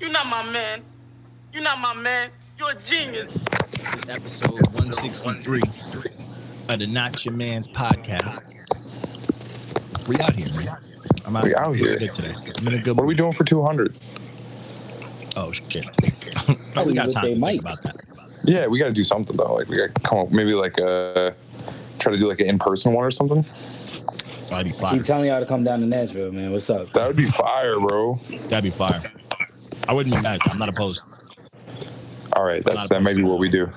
You're not my man. You're not my man. You're a genius. This is episode 163 of the Not Your Man's podcast. We out here, man. I'm out, We out here. Good today. I'm in a good What are we doing for 200? Oh shit. oh, we got What time they to think might. about that. Yeah, we got to do something though. Like we got to come up, maybe like uh try to do like an in-person one or something. That'd be fire. Keep telling y'all to come down to Nashville, man. What's up? That would be fire, bro. That'd be fire. I wouldn't be mad. I'm not opposed. All right, that's that might be what we do.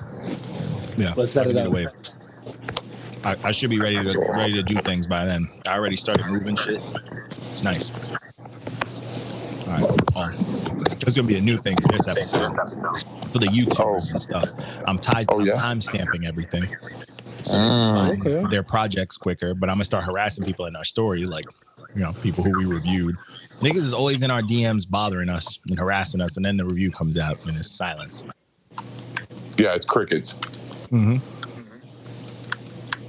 Yeah. Let's set it can get up. away. I, I should be ready to ready to do things by then. I already started moving shit. It's nice. All right. Oh, there's gonna be a new thing for this episode for the YouTubers and stuff. I'm, ties Oh, I'm yeah? time stamping everything. So Mm. find Okay. their projects quicker, but I'm gonna start harassing people in our story, like you know, people who we reviewed. Niggas is always in our DMs bothering us and harassing us, and then the review comes out and it's silence. Yeah, it's crickets. Mm-hmm.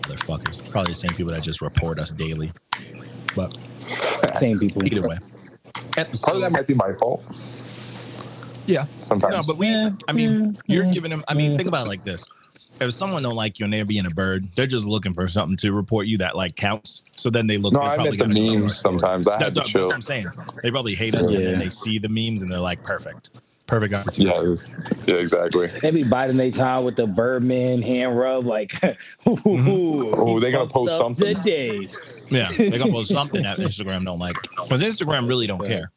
Motherfuckers. Probably the same people that just report us daily. But Same people. either way. Episode, Part of that might be my fault. yeah. Sometimes. No, but we, I mean, you're giving them, I mean, think about it like this. If someone don't like you and they're being a bird, they're just looking for something to report you that like counts. So then they look. no, I probably meant the gotta go to our memes sometimes. I That- had to that's what I'm saying. They probably hate us, and Yeah. then they see the memes and they're like, perfect, perfect opportunity. Yeah, yeah, exactly. They be biding their time with the Birdman hand rub, like, mm-hmm. ooh, Oh, they gonna post up something? today. Yeah, they gonna post something that Instagram don't like because Instagram really don't care.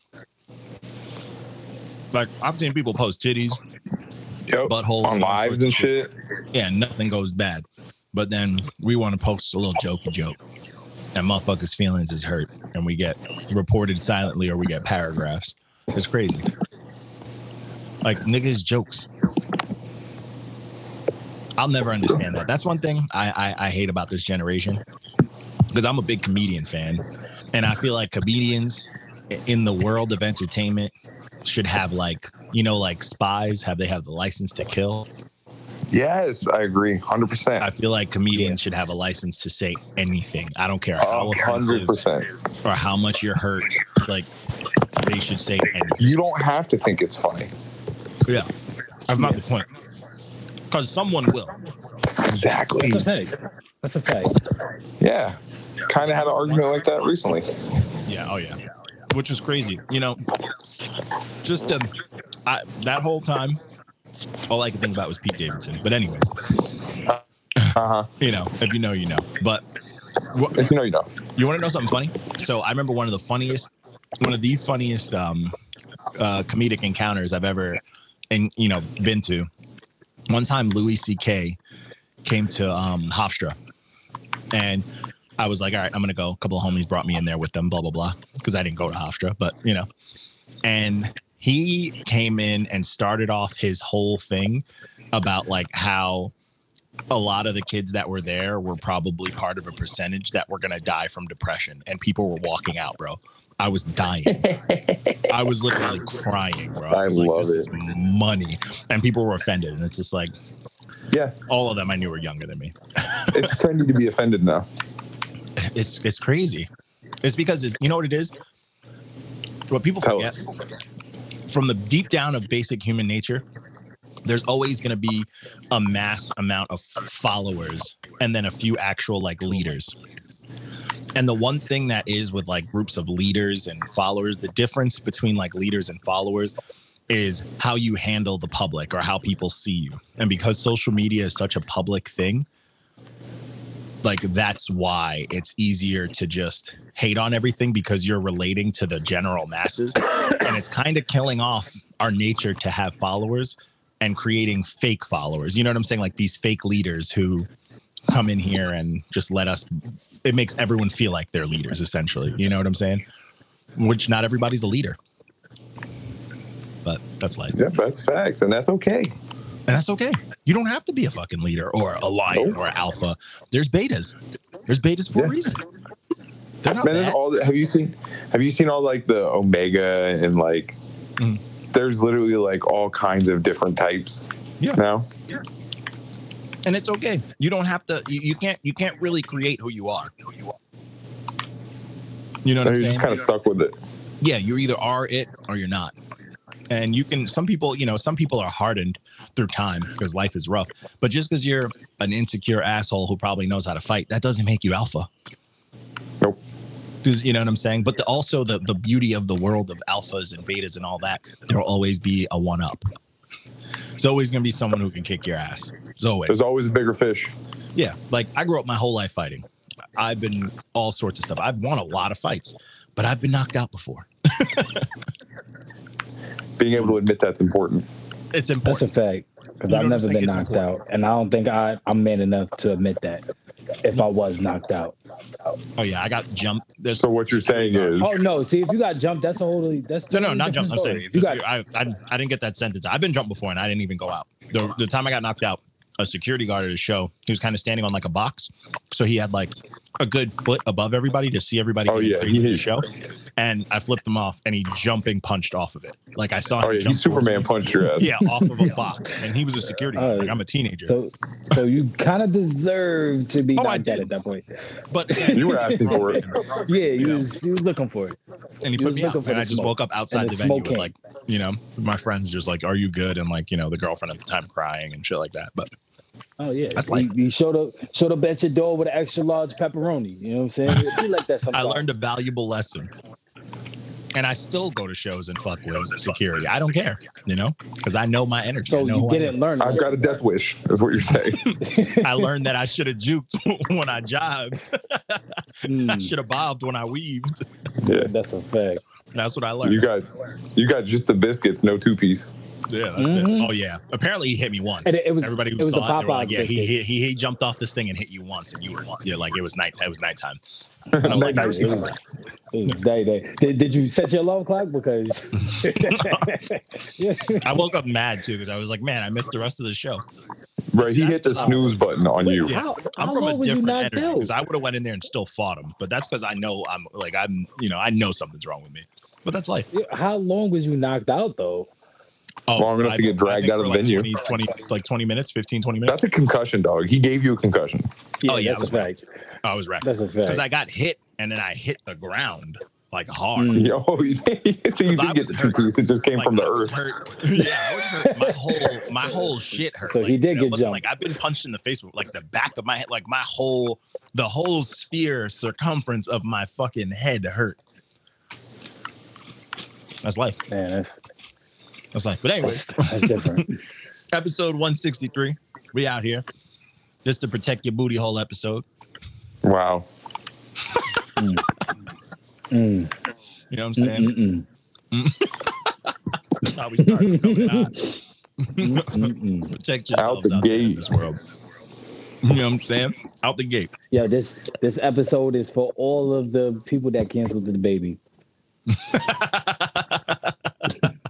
Like I've seen people post titties, Yep. butthole, On lives and shit. Yeah, nothing goes bad. But then we want to post a little jokey joke. And motherfuckers' feelings is hurt. And we get reported silently or we get paragraphs. It's crazy. Like niggas jokes. I'll never understand that. That's one thing I, I, I hate about this generation. Because I'm a big comedian fan. And I feel like comedians in the world of entertainment should have like, you know, like spies, have they have the license to kill? Yes, I agree. Hundred percent. I feel like comedians should have a license to say anything. I don't care A how hundred offensive percent. or how much you're hurt. Like they should say anything. You don't have to think it's funny. Yeah, that's not the point. Because someone will. Exactly. That's a fact. That's a fact. Yeah. Kind of had an argument like that recently. Yeah. Oh yeah. Which is crazy. You know, just to, I, that whole time, all I could think about was Pete Davidson. But anyways, Uh huh. you know, if you know, you know. But what, If you know, you know. You want to know something funny? So I remember one of the funniest, one of the funniest um, uh, comedic encounters I've ever, and you know, been to. One time, Louis C.K. came to um, Hofstra, and I was like, "All right, I'm gonna go." A couple of homies brought me in there with them, blah blah blah, because I didn't go to Hofstra, but you know, and he came in and started off his whole thing about like how a lot of the kids that were there were probably part of a percentage that were going to die from depression and people were walking out bro. I was dying. I was literally crying bro. I was like, love this is money. And people were offended and it's just like Yeah. all of them i knew were younger than me. It's trendy to be offended now. it's it's crazy. It's because it's you know what it is? What people Tell forget us. From the deep down of basic human nature there's always going to be a mass amount of followers and then a few actual like leaders. And the one thing that is with like groups of leaders and followers the difference between like leaders and followers is how you handle the public or how people see you. And because social media is such a public thing like that's why it's easier to just hate on everything because you're relating to the general masses and it's kind of killing off our nature to have followers and creating fake followers you know what i'm saying like these fake leaders who come in here and just let us it makes everyone feel like they're leaders essentially you know what i'm saying which not everybody's a leader but that's life Yeah, that's facts, and that's okay. and that's okay. You don't have to be a fucking leader or a lion Nope. or alpha. There's betas. There's betas for a reason. They're not Man, bad. all. The, have you seen? Have you seen all like the omega and like? Mhm. There's literally like all kinds of different types Yeah. now. and it's okay. You don't have to. You, you can't. You can't really create who you are. You know what And I'm you're saying? just kind of stuck with it. yeah, you either are it or you're not. And you can, some people, you know, some people are hardened through time because life is rough. But just because you're an insecure asshole who probably knows how to fight, that doesn't make you alpha. Nope. Does you know what I'm saying? But the, also the the beauty of the world of alphas and betas and all that, there will always be a one up. It's always gonna be someone who can kick your ass. It's always. There's always a bigger fish. Yeah, like I grew up my whole life fighting. I've been all sorts of stuff. I've won a lot of fights, but I've been knocked out before. Being able to admit that's important. It's important. That's a fact. Because You know I've never been knocked important. out, and I don't think I, I'm man enough to admit that. If I was knocked out. oh yeah, I got jumped. There's So what you're saying is, Oh no! See, if you got jumped, that's a whole. That's no, no, not different jumped. I'm saying If you got I, I, I didn't get that sentence. I've been jumped before and I didn't even go out. The, the time I got knocked out, a security guard at a show, he was kind of standing on like a box, so he had like a good foot above everybody to see everybody. Oh, yeah, crazy he at the hit- show, and I flipped him off, and he jumping punched off of it. Like I saw oh, him. oh yeah, jump he Superman punched your ass. Yeah, off of a box, and he was a security. guard. Oh, like I'm a teenager. so, so you kind of deserve to be Oh, I did. at that point. but again, You were asking for it. Yeah, he You was. He was looking for it. and he He put was me out. looking for And I just woke up outside the the venue smoke with like, you know, my friends just like, "Are you good?" And like, you know, the girlfriend at the time crying and shit like that. But Oh yeah, That's he, like- he showed up. Showed up at your door with an extra large pepperoni. You know what I'm saying? He like that sometimes. I learned a valuable lesson. And I still go to shows and fuck with security. I don't care, you know, because I know my energy. I So know you who I didn't learn. I've got a death wish, is what you're saying. I learned that I should have juked when I jogged. I Mm, should have bobbed when I weaved. yeah. that's a fact. That's what I learned. You got you got just the biscuits, no two piece. Yeah, that's Mhm. it. Oh yeah. Apparently he hit me once. And it- it was- everybody who it was saw it, like, yeah, he, he he he jumped off this thing and hit you once, and you were yeah, like it was night. It was nighttime. And I'm like, I It was, it was day day. Did, did you set your alarm clock? Because I woke up mad too because I was like, man, I missed the rest of the show. Right, he That's hit the just- snooze button on you. Yeah. How- I'm how from a long was you different knocked energy out? because I would have went in there and still fought him, but that's because I know I'm like I'm you know I know something's wrong with me. But that's life. How long was you knocked out though? Oh, Long enough I- to get dragged out of the like venue. 20, 20 like 20 minutes, 15, 20 minutes. That's a concussion, dog. He gave you a concussion. Yeah, Oh, yeah, I that's was a fact. I was wrecked That's a fact. because. I got hit and then I hit the ground like hard. Mm. Yo, so you Because I did get the two hurt. piece. It just came Like, from the earth. hurt. yeah, I was hurt. My whole my whole shit hurt. So he Like, did you know, get jumped. Like I've been punched in the face with like the back of my head, like my whole the whole sphere circumference of my fucking head hurt. That's life. Man, that's That's life. But anyway, that's, that's different. episode 163. We out here. This to protect your booty hole episode. Wow. Mm, You know what I'm mm, saying? mm, mm, That's how we started. Going out. mm, mm, mm. Out the out, gate. this world. You know what I'm saying? Out the gate. Yeah, this this episode is for all of the people that canceled the baby.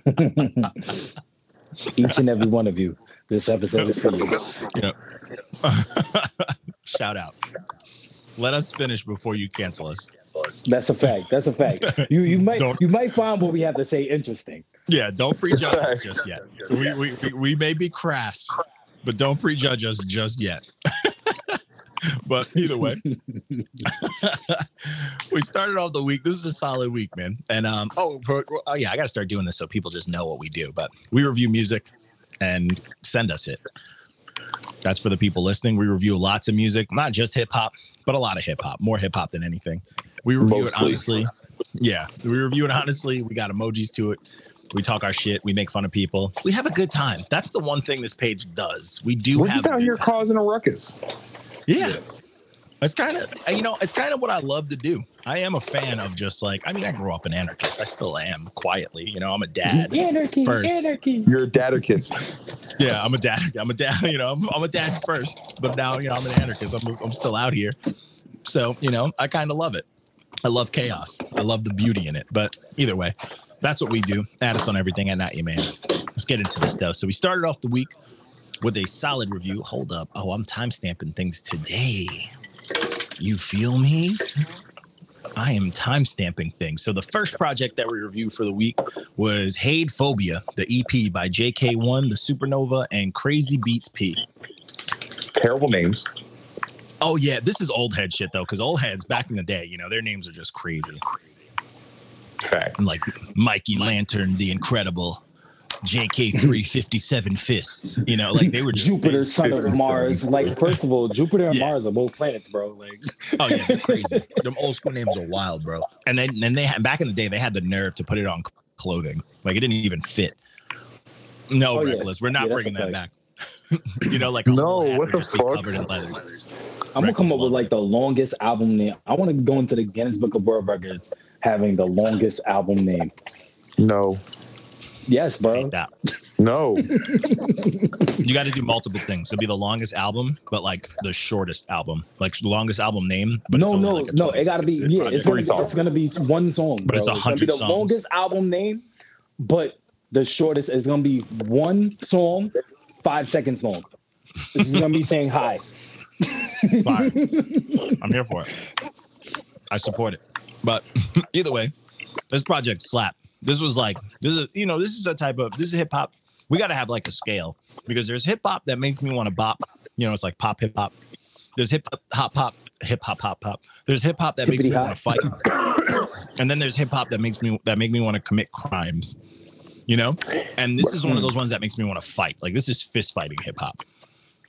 Each and every one of you. This episode is for you. Yep. Shout out. Let us finish before you cancel us. That's a fact. That's a fact. You you might Don't- you might find what we have to say interesting. Yeah, don't prejudge us just yet. We, we, we, we may be crass, but don't prejudge us just yet. but either way, we started off the week. This is a solid week, man. And um, oh, oh yeah, I got to start doing this so people just know what we do. But we review music and send us it. That's for the people listening. We review lots of music, not just hip hop, but a lot of hip hop, more hip hop than anything. We review it honestly. Yeah, we review it honestly. We got emojis to it. We talk our shit. We make fun of people. We have a good time. That's the one thing this page does. We do We're have just out here time. causing a ruckus. Yeah. It's kind of, you know, it's kind of what I love to do. I am a fan of just like, I mean, I grew up an anarchist. I still am quietly. You know, I'm a dad. Anarchy, First. anarchy. You're a dadicus. Yeah, I'm a dad. I'm a dad. You know, I'm, I'm a dad first, but now, you know, I'm an anarchist. I'm, I'm still out here. So, you know, I kind of love it. I love chaos. I love the beauty in it. But either way, that's what we do. Add us on everything at Not Your Man's. Let's get into this though. So we started off the week with a solid review. Hold up. Oh, I'm time stamping things today. You feel me? I am time stamping things. So the first project that we reviewed for the week was Hade Phobia, the EP by JK1, the Supernova, and Crazy Beats P. Terrible names. Oh yeah, this is old head shit though, because old heads back in the day, you know, their names are just crazy. Fact. Like Mikey Lantern, the Incredible, JK three fifty seven fists. You know, like they were just Jupiter, son of Mars. Like, first of all, Jupiter and Yeah. Mars are both planets, bro. Like, Oh yeah, they're crazy. Them old school names are wild, bro. And then then they had back in the day they had the nerve to put it on clothing. Like it didn't even fit. No, Oh, yeah. reckless. We're not Yeah, bringing that back. you know, like No, whole what the just fuck? Covered in leather. I'm gonna come Reckless up with loves like the longest album name. I want to go into the Guinness Book of World Records having the longest album name. No, Yes, bro. That. no. You got to do multiple things. It'll be the longest album, but like the shortest album, like the longest album name. But no, no, like no. 20 It gotta be yeah. project. It's gonna, Three it's gonna be one song, But it's a gonna be hundred the songs. longest album name, but the shortest is gonna be one song, five seconds long. This is gonna be saying hi. Fire. I'm here for it. I support it. But either way, this project slap. This was like this is you know this is a type of this is hip hop. We got to have like a scale because there's hip hop that makes me want to bop. You know, it's like pop hip hop. There's hip hop hop, pop hip hop pop pop. There's hip hop that makes me want to fight, and then there's hip hop that makes me that make me want to commit crimes. You know, and this is one of those ones that makes me want to fight. Like this is fist fighting hip hop.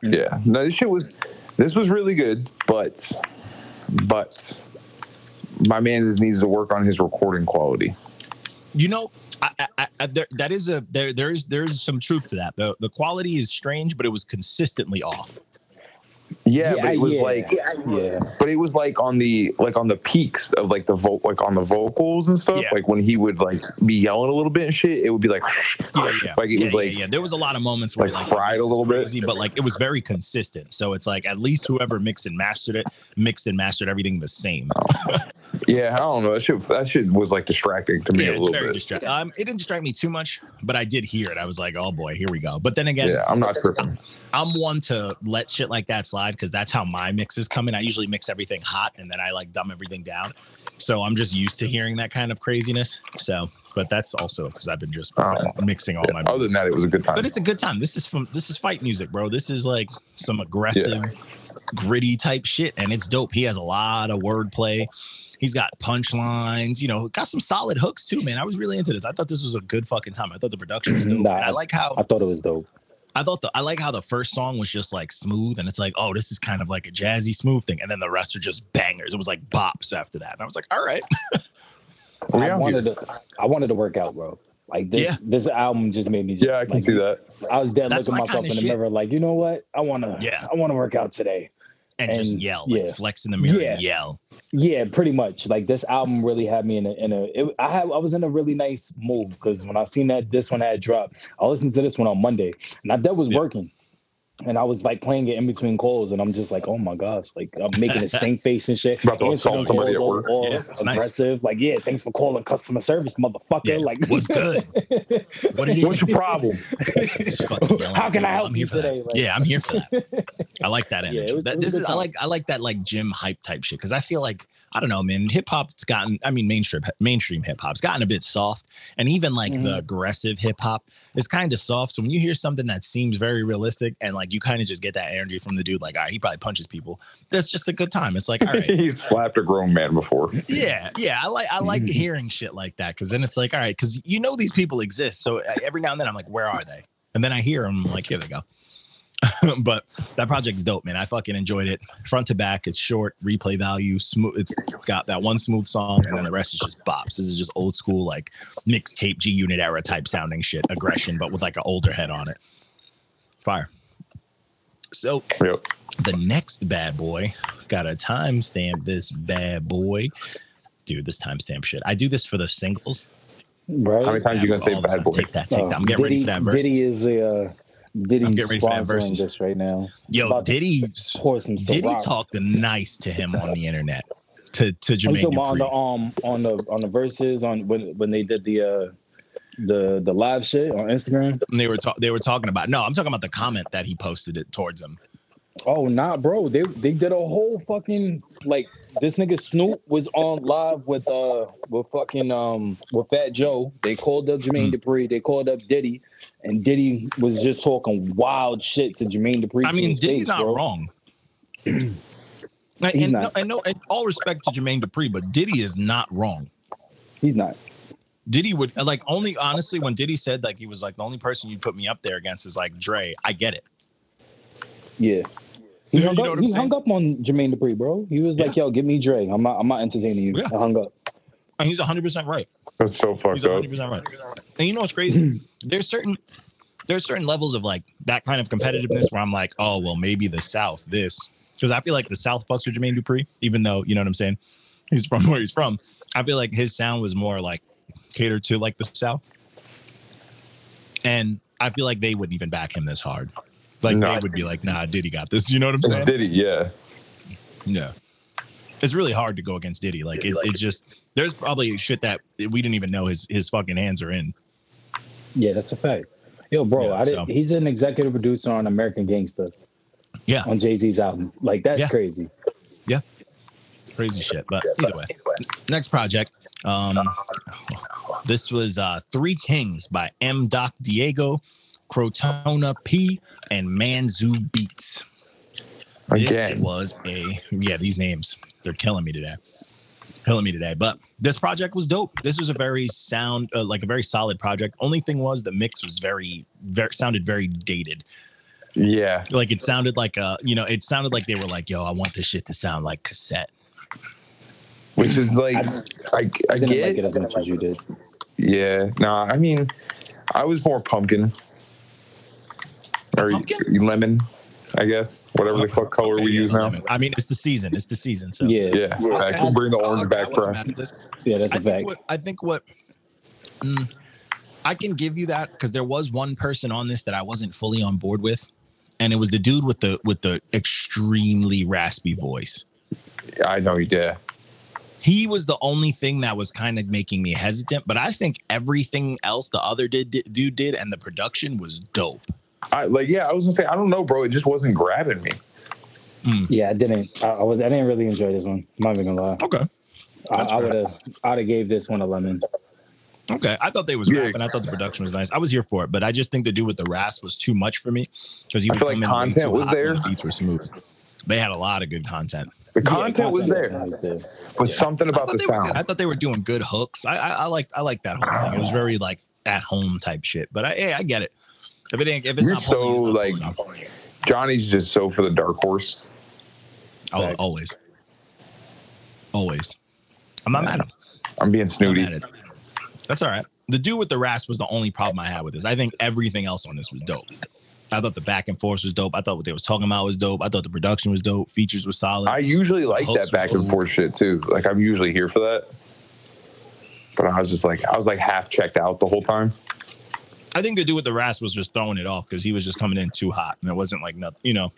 Yeah, no. This shit was. This was really good, but, but, my man just needs to work on his recording quality. You know, I, I, I, there, that is a there. There is there is some truth to that. the The quality is strange, but it was consistently off. Yeah, but it was yeah, like, yeah. but it was like on the like on the peaks of like the vo- like on the vocals and stuff. Yeah. Like when he would like be yelling a little bit and shit, it would be like, Yeah, yeah. like it yeah, was yeah, like yeah. There was a lot of moments where like like, fried a it was little bit. but like it was very consistent. So it's like at least whoever mixed and mastered it, mixed and mastered everything the same. Oh. Yeah, I don't know. That shit, that shit was like distracting to me yeah, a little bit. distracting. Um, it didn't distract me too much, but I did hear it. I was like, oh boy, here we go. But then again, yeah, I'm not tripping. I'm one to let shit like that slide because that's how my mixes come in. I usually mix everything hot and then I like dumb everything down. So I'm just used to hearing that kind of craziness. So, but that's also because I've been just Oh. mixing all my. Other than that, it was a good time. But it's a good time. This is from this is fight music, bro. This is like some aggressive, gritty type shit, and it's dope. He has a lot of wordplay. He's got punchlines, you know, got some solid hooks too, man. I was really into this. I thought this was a good fucking time. I thought the production was dope. Nah, I like how I thought it was dope. I thought the I like how the first song was just like smooth and it's like, oh, this is kind of like a jazzy smooth thing. And then the rest are just bangers. It was like bops after that. And I was like, all right. I wanted to. I wanted to work out, bro. Like this. Yeah. This album just made me. Just, Yeah, I can like, see that. I was dead That's looking my myself in the shit. mirror, like you know what? I want to. Yeah. I want to work out today. And, just And, yell, like yeah. flex in the mirror Yeah. and yell. Yeah, pretty much. Like this album really had me in a. In a it, I had. I was in a really nice mood because when I seen that this one had dropped, I listened to this one on Monday, and I, that was Yeah. working. And I was like playing it in between calls, and I'm just like, oh my gosh, like I'm making a stink face and shit. About to Answering assault somebody at calls all- all Yeah, it's nice. aggressive. Like, yeah, thanks for calling customer service, motherfucker. Yeah. Like, What's good? What did What's your problem? Just fucking yelling How can I help you here for that. today? Like- yeah, I'm here for that. I like that energy. it was- That- it was a this is I like I like that like gym hype type shit because I feel like I don't know, man. Hip hop's gotten I mean mainstream mainstream hip hop's gotten a bit soft, and even like Mm-hmm. the aggressive hip hop is kind of soft. So when you hear something that seems very realistic and like you kind of just get that energy from the dude, like all right, he probably punches people. That's just a good time. It's like all right, He's slapped a grown man before. yeah, yeah. I like I like Mhm. hearing shit like that because then it's like, all right, because you know these people exist. So uh, every now and then I'm like, where are they? And then I hear them, I'm like, here they go. but that project's dope, man. I fucking enjoyed it. Front to back, it's short, replay value, smooth. It's got that one smooth song, and then the rest is just bops. This is just old school, like mixtape G Unit era type sounding shit, aggression, but with like an older head on it. Fire. So Yep. the next bad boy gotta timestamp this bad boy dude this timestamp shit i do this for the singles right? How many times you gonna say bad boy? take that take Oh, that i'm getting ready for that verse Diddy is a. Uh, Diddy I'm getting ready for that sponsoring versus. this right now. yo diddy Pour some diddy talked nice to him on the internet to to you Jermaine on the um on the on the Verzuz on when when they did the uh the the live shit on Instagram? And they were ta- they were talking about no i'm talking about the comment that he posted it towards him Oh nah, bro. They they did a whole fucking like this nigga Snoop was on live with uh with fucking um with Fat Joe. They called up Jermaine Mm. Dupri. They called up Diddy, and Diddy was just talking wild shit to Jermaine Dupri. i mean diddy's face, not bro. wrong and, He's and, not. No, and no and all respect to Jermaine Dupri, but Diddy is not wrong. He's not. Diddy would like only honestly when Diddy said like he was like the only person you'd put me up there against is like Dre. I get it. Yeah. He, You hung, know up, he hung up on Jermaine Dupri, bro. He was like, "Yo, give me Dre. I'm not. I'm not entertaining you." Yeah. I hung up. And he's 100 percent right. That's so He's fucked up. 100 percent right. And you know what's crazy? there's certain there's certain levels of like that kind of competitiveness where I'm like, oh well, maybe the South this because I feel like the South fucks with Jermaine Dupri, even though you know what I'm saying. He's from where he's from. I feel like his sound was more like catered to like the South, and I feel like they wouldn't even back him this hard. Like No. they would be like, nah, Diddy got this. You know what I'm It's saying? Diddy, yeah. Yeah. It's really hard to go against Diddy. Like it, it's just there's probably shit that we didn't even know his his fucking hands are in. Yeah, that's a fact. Yo, bro, Yeah, I did, so- he's an executive producer on American Gangster Yeah. on Jay Z's album. Like that's Yeah. crazy. Yeah. Crazy shit. But either way. Next project. Um this was uh Three Kings by M. Doc Diego, Crotona P, and Manzu Beats. Again. This was a yeah, these names, they're killing me today. Killing me today. But this project was dope. This was a very sound, uh, like a very solid project. Only thing was the mix was very, very sounded very dated. Yeah. Like it sounded like uh, you know, it sounded like they were like, yo, I want this shit to sound like cassette. Which is like I- I, I, I didn't get like it as much as you did. Yeah. Nah, I mean I was more pumpkin. Or Pumpkin? lemon, I guess. Whatever the fuck color Okay, we yeah, use now. lemon. I mean, it's the season. It's the season. So Yeah, Yeah. I can bring the orange Okay, back wasn't for mad at this. yeah, that's I a think fact. what I think what mm, I can give you that because there was one person on this that I wasn't fully on board with, and it was the dude with the with the extremely raspy voice. I know he did. He was the only thing that was kind of making me hesitant, but I think everything else the other did, did dude did and the production was dope. I like yeah, I was gonna say I don't know, bro. It just wasn't grabbing me. Hmm. Yeah, I didn't. I, I was. I didn't really enjoy this one. I'm not even gonna lie. Okay. I, That's I fair. would have. I'd have gave this one a lemon. Okay, I thought they was Yeah. rapping. I thought the production was nice. I was here for it, but I just think the dude with the rasp was too much for me because he I was feel like coming way content too was hot there. the Beats were smooth. They had a lot of good content. The Yeah, content was there, was there. but something about thought, the they were good. I thought they were doing good hooks. I I, I like I like that whole thing. It was very like at home type shit. But I hey, I get it. If it ain't if it's You're not so, like. Johnny's just so for the dark horse. Oh, Facts. always, always. I'm not mad at him. I'm being I'm snooty. him. That's all right. The dude with the rasp was the only problem I had with this. I think everything else on this was dope. I thought the back and forth was dope. I thought what they was talking about was dope. I thought the production was dope. Features were solid. I usually like that back and forth shit too. Like I'm usually here for that. But I was just like I was like half checked out the whole time. I think the dude with the rasp was just throwing it off because he was just coming in too hot, and it wasn't like nothing. You know,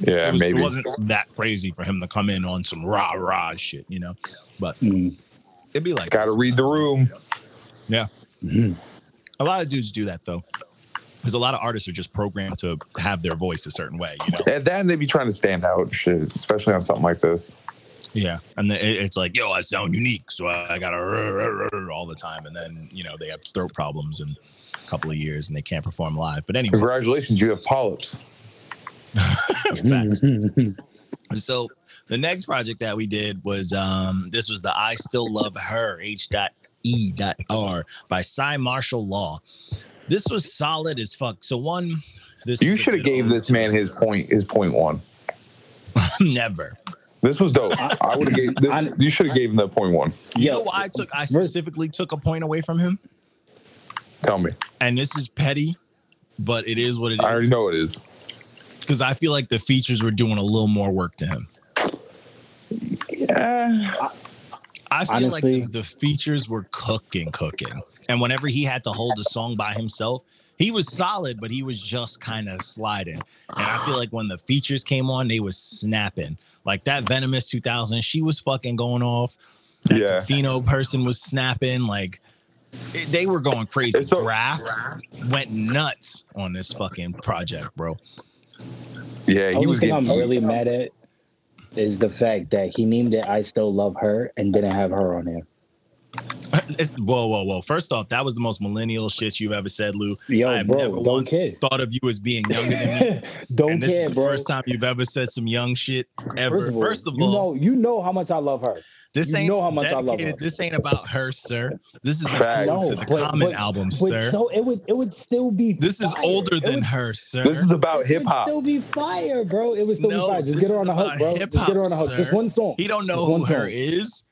Yeah, it, was, maybe. it wasn't that crazy for him to come in on some rah rah shit. You know, but Mm. it'd be like Got to read the room. Yeah, Mhm. a lot of dudes do that though. Because a lot of artists are just programmed to have their voice a certain way. You know. And then they'd be trying to stand out shit, especially on something like this. Yeah, and the, it, it's like, yo, I sound unique, so I, I gotta rrr, rrr, rrr all the time, and then you know they have throat problems in a couple of years and they can't perform live. But anyway, Congratulations, you have polyps. facts. So the next project that we did was um this was the I Still Love Her H dot E dot R by Cy Marshall Law. This was solid as fuck. So one, this You should have gave this man his point. His point one. never. This was dope. I would have gave. This, I- you should have gave him that point one. You know why I took I specifically took a point away from him? Tell me. And this is petty, but it is what it is. I already is. know it is. Because I feel like the features were doing a little more work to him. Yeah. I feel Honestly- like the, the features were cooking, cooking. And whenever he had to hold a song by himself, he was solid, but he was just kind of sliding. And I feel like when the features came on, they was snapping. Like that Venomous 2000, she was fucking going off. That Yeah. Fino person was snapping. Like it- they were going crazy. So- Graph went nuts on this fucking project, bro. Yeah, he only was thing getting. I'm really mad at is the fact that he named it "I Still Love Her" and didn't have her on here. It's, whoa, whoa, whoa! First off, that was the most millennial shit you've ever said, Lou. Yo, I have bro, never don't once care. thought of you as being younger than me. don't and this care, is the bro. first time you've ever said some young shit ever. First of all, First of you know, you know how much I love her. this you ain't know how much I love her. This ain't about her, sir. This is Facts. an No, to the but- Common but- album, But sir. so it would it would still be. this is older It than would- her, sir. This is about This hip would hop. Still be fire, bro. It was still No, be fire. Just get her on the hook, bro. Just get her on the hook. Just one song. he don't know Just who one her song. is.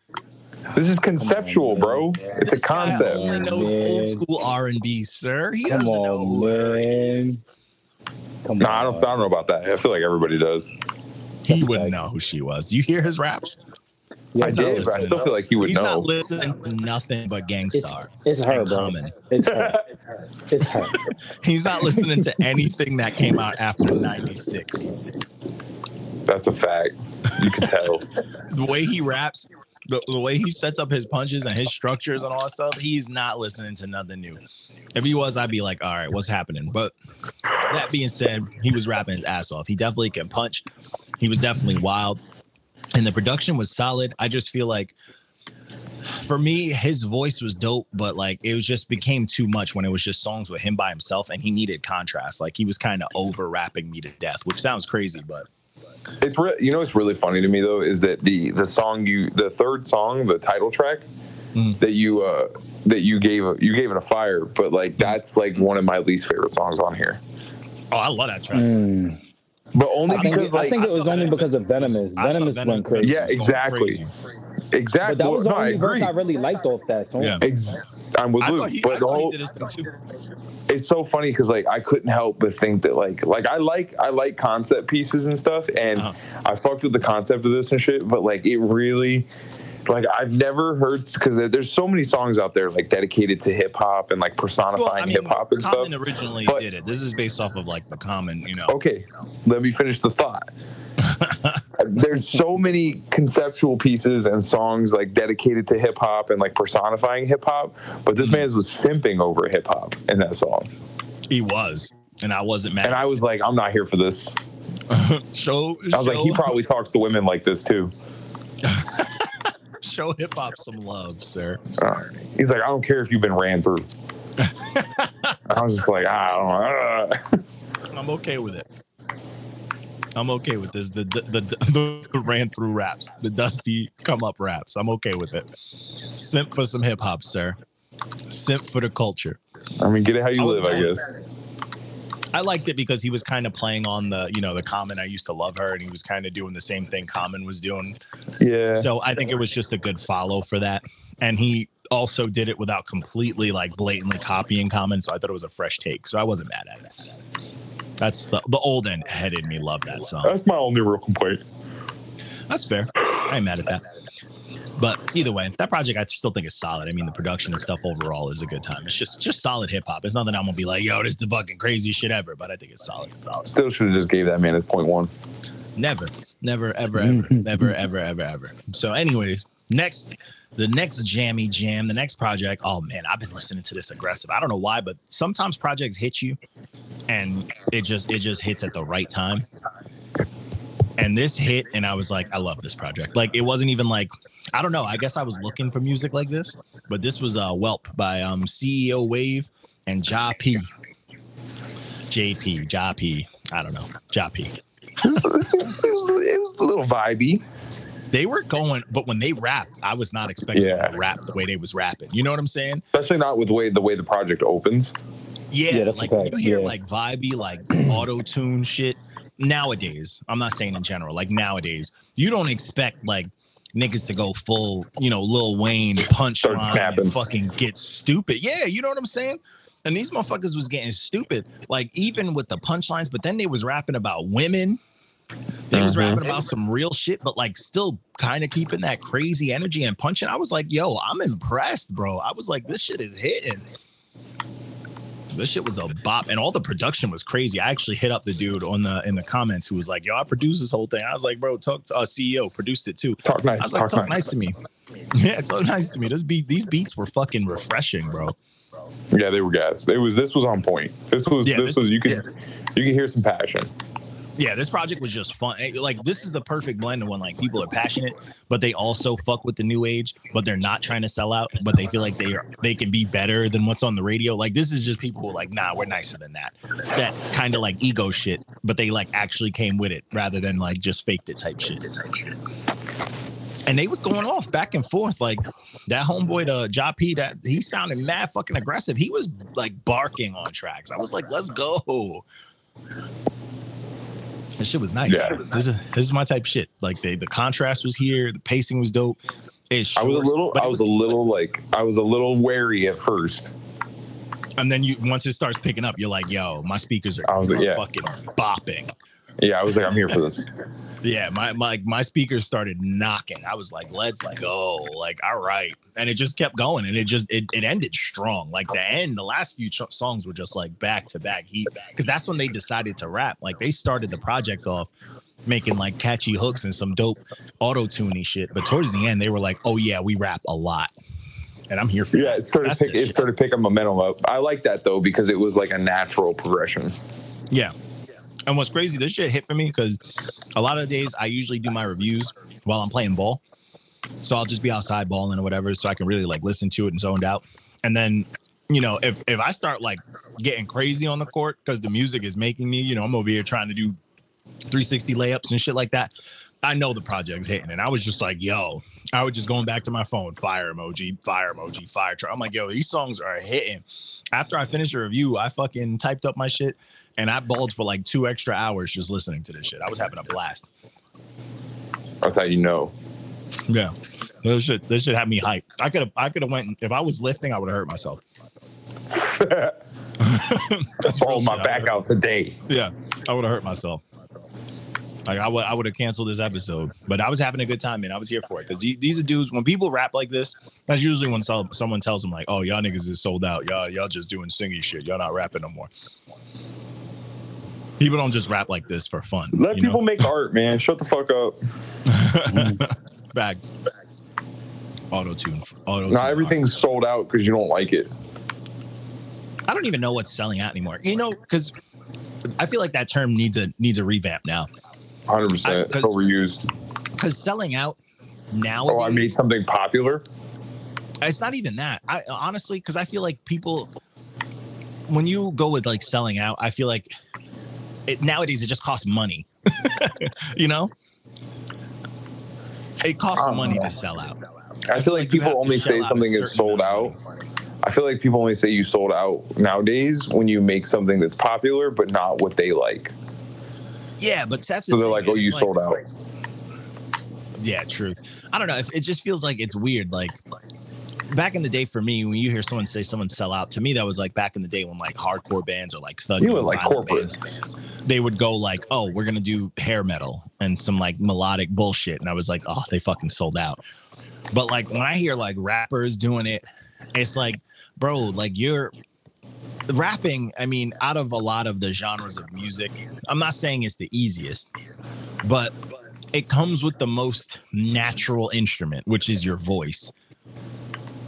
This is conceptual, man. bro. It's a This guy concept. only knows Man. old school R and B, sir. He Come doesn't know on, who her man. is. Come No, on. I don't, I don't know about that. I feel like everybody does. He That's wouldn't like- know who she was. Do you hear his raps? I did, but I still feel like he would He's know. not listening to nothing but It's, Gang Starr. it's her, and bro. Common. It's her. It's her. He's not listening to anything that came out after '96. That's a fact. You can tell. The way he raps, the, the way he sets up his punches and his structures and all that stuff, he's not listening to nothing new. If he was, I'd be like, all right, what's happening? But that being said, he was rapping his ass off. He definitely can punch. He was definitely wild. And the production was solid. I just feel like for me, his voice was dope, but like it was just became too much when it was just songs with him by himself and he needed contrast. Like he was kind of over rapping me to death, which sounds crazy, but It's re- you know what's really funny to me though is that the the song you the third song the title track Mhm. that you uh that you gave you gave it a fire but like that's like one of my least favorite songs on here oh, I love that track. Mm. but only I think, because it, I think it was only because of Venomous Venomous. I Venomous Venom- went crazy. Yeah, exactly. crazy. exactly But that was the no, I only verse agree I really liked off that song. Yeah. Ex- I'm with I Luke he, I but the whole did his thing too. it's so funny because like I couldn't help but think that like like I like I like concept pieces and stuff, and Uh-huh. I fucked with the concept of this and shit. But like it really, like I've never heard because there's so many songs out there like dedicated to hip hop and like personifying Well, I mean, hip hop and Common stuff. originally But- did it. This is based off of like the Common, you know. Okay, let me finish the thought. There's so many conceptual pieces and songs like dedicated to hip hop and like personifying hip hop, but Mm-hmm. this man was simping over hip hop in that song, He was, and I wasn't mad. and I was like, I'm not here for this. show, I was like, he probably talks to women like this too. show hip hop some love, sir. Uh, he's like, I don't care if you've been ran through. I was just like, I don't know. I'm okay with it. I'm okay with this. The the, the the ran through raps, the dusty come up raps. I'm okay with it. Simp for some hip hop, sir. Simp for the culture. I mean, get it how you I live, I guess. I liked it because he was kind of playing on the, you know, the Common. I used to love her, and he was kind of doing the same thing Common was doing. Yeah. So I think it was just a good follow for that. And he also did it without completely like blatantly copying Common. So I thought it was a fresh take. So I wasn't mad at it. That's the the old end headed me love that song. That's my only real complaint. That's fair. I ain't mad at that. But either way, that project I still think is solid. I mean, the production and stuff overall is a good time. It's just just solid hip hop. It's nothing I'm gonna be like, yo, this is the fucking craziest shit ever. But I think it's solid. Still should have just gave that man his point one. Never, never, ever, ever, ever, ever, ever, ever. So, anyways, next, the next jammy jam, the next project. Oh man, I've been listening to this aggressive. I don't know why, but sometimes projects hit you, and it just it just hits at the right time. And this hit, and I was like, I love this project. Like, it wasn't even like I don't know. I guess I was looking for music like this, but this was uh, Whelp by um, CEO Wave and Ja P. JP, Ja P. I don't know, Ja P. it, was, it was a little vibey. They were going, but when they rapped, I was not expecting Yeah. them to rap the way they was rapping. You know what I'm saying? Especially not with the way the way the project opens. Yeah, Yeah, that's like when you hear yeah. like vibey, like auto tune shit. Nowadays, I'm not saying in general, like nowadays, you don't expect like niggas to go full, you know, Lil Wayne punch Start line snapping. and fucking get stupid. Yeah, you know what I'm saying? And these motherfuckers was getting stupid, like even with the punchlines, but then they was rapping about women. They was Mhm. rapping about some real shit, but like still kind of keeping that crazy energy and punching. I was like, yo, I'm impressed, bro. I was like, this shit is hitting. This shit was a bop, and all the production was crazy. I actually hit up the dude on the in the comments who was like, "Yo, I produced this whole thing." I was like, "Bro, talk to uh, CEO produced it too." Talk nice. I was like, talk, "Talk nice to me." Yeah, talk nice to me. This beat, these beats were fucking refreshing, bro. Yeah, they were guys. It was this was on point. This was Yeah, this, this- was you could yeah. you could hear some passion. Yeah, this project was just fun. Like this is the perfect blend of when like people are passionate, but they also fuck with the new age, but they're not trying to sell out, but they feel like they are they can be better than what's on the radio. Like this is just people who are like, nah, we're nicer than that. That kind of like ego shit, but they like actually came with it rather than like just faked it type shit. And they was going off back and forth. Like that homeboy to Ja P, that he sounded mad fucking aggressive. He was like barking on tracks. I was like, let's go. This shit was nice. Yeah. This is this is my type shit. Like they the contrast was here, the pacing was dope. It's I was a little, I it was a little like, I was a little wary at first. and then you once it starts picking up, you're like, yo, my speakers are, I was like, yeah. fucking bopping. Yeah, I was like, I'm here for this. Yeah, my my my speakers started knocking. I was like, let's go. Like, all right. And it just kept going and it just it, it ended strong. Like the end, the last few ch- songs were just like back to back heat because that's when they decided to rap. Like they started the project off making like catchy hooks and some dope auto-tuning shit. But towards the end, they were like, oh yeah, we rap a lot. And I'm here for Yeah, it started, pick, it started picking momentum up. I like that though because it was like a natural progression. Yeah. And what's crazy, this shit hit for me because a lot of the days I usually do my reviews while I'm playing ball. So I'll just be outside balling or whatever, so I can really like listen to it and zoned out. And then, you know, if if I start like getting crazy on the court because the music is making me, you know, I'm over here trying to do 360 layups and shit like that. I know the project's hitting, and I was just like, "Yo," I was just going back to my phone, fire emoji, fire emoji, fire truck. I'm like, "Yo, these songs are hitting." After I finished the review, I fucking typed up my shit, and I balled for like two extra hours just listening to this shit. I was having a blast. That's how you know. Yeah, this shit, this shit had me hyped. I could have, I could have went if I was lifting, I would have hurt myself. That's all my shit. back out today. Yeah, I would have hurt myself. Like I would, I would have canceled this episode. But I was having a good time, man. I was here for it because these are dudes. When people rap like this, that's usually when some, someone tells them like, "Oh, y'all niggas is sold out. Y'all, y'all just doing singing shit. Y'all not rapping no more." People don't just rap like this for fun. Let people know? make art, man. Shut the fuck up. bags. Auto tune. Auto. Not everything's sold out because you don't like it. I don't even know what's selling out anymore. You know, because I feel like that term needs a needs a revamp now. Hundred percent overused. Because selling out now. Oh, I made something popular. it's not even that i honestly because i feel like people when you go with like selling out i feel like it nowadays it just costs money you know it costs Um, money to sell out I feel like have people only say something is sold out. I feel like people only say you sold out nowadays when you make something that's popular but not what they like. yeah but that's the So they're thing, like, "Oh, you like- sold out." yeah true i don't know if it just feels like it's weird like back in the day for me when you hear someone say someone sell out to me that was like back in the day when like hardcore bands or like thug You were, like, corporate. bands, they would go like oh we're gonna do hair metal and some like melodic bullshit. And i was like oh they fucking sold out. But like when i hear like rappers doing it it's like bro like you're rapping i mean out of a lot of the genres of music i'm not saying it's the easiest but it comes with the most natural instrument which is your voice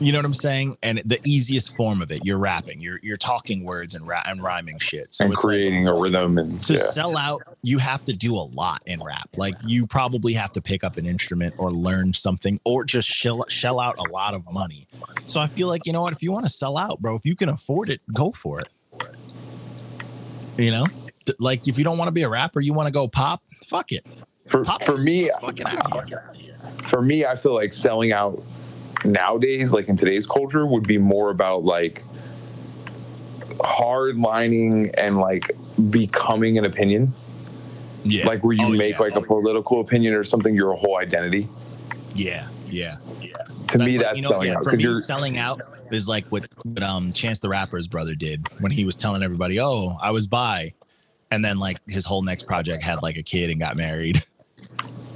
you know what i'm saying? And the easiest form of it you're rapping you're you're talking words and ra- and rhyming shit. So and it's like, creating a rhythm and to yeah. sell out you have to do a lot in rap. Like you probably have to pick up an instrument or learn something or just shell, shell out a lot of money. So i feel like you know what? If you want to sell out bro if you can afford it go for it. You know? Like if you don't want to be a rapper you want to go pop fuck it. For pop for me fucking out here. for me I feel like selling out nowadays like in today's culture would be more about like hard lining and like becoming an opinion. Yeah. Like where you Oh, make yeah. like a political opinion or something your whole identity. Yeah. Yeah. To me like, that's you know, selling yeah, out for me, you're selling out is like what, what um Chance the Rapper's brother did when he was telling everybody, "Oh, I was bi," and then like his whole next project had like a kid and got married.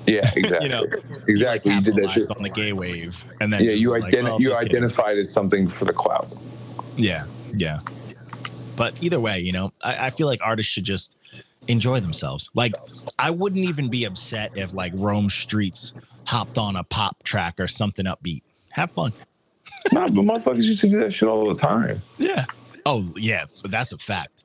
yeah exactly you know, exactly He, like, you did that shit on the gay wave, and then yeah you was like, well, oh, you just kidding. identified as something for the clout Yeah, yeah. But either way, you know, I, I feel like artists should just enjoy themselves. Like, I wouldn't even be upset if like Rome Streetz hopped on a pop track or something upbeat. Have fun. nah but motherfuckers used to do that shit all the time Yeah. Oh yeah, that's a fact.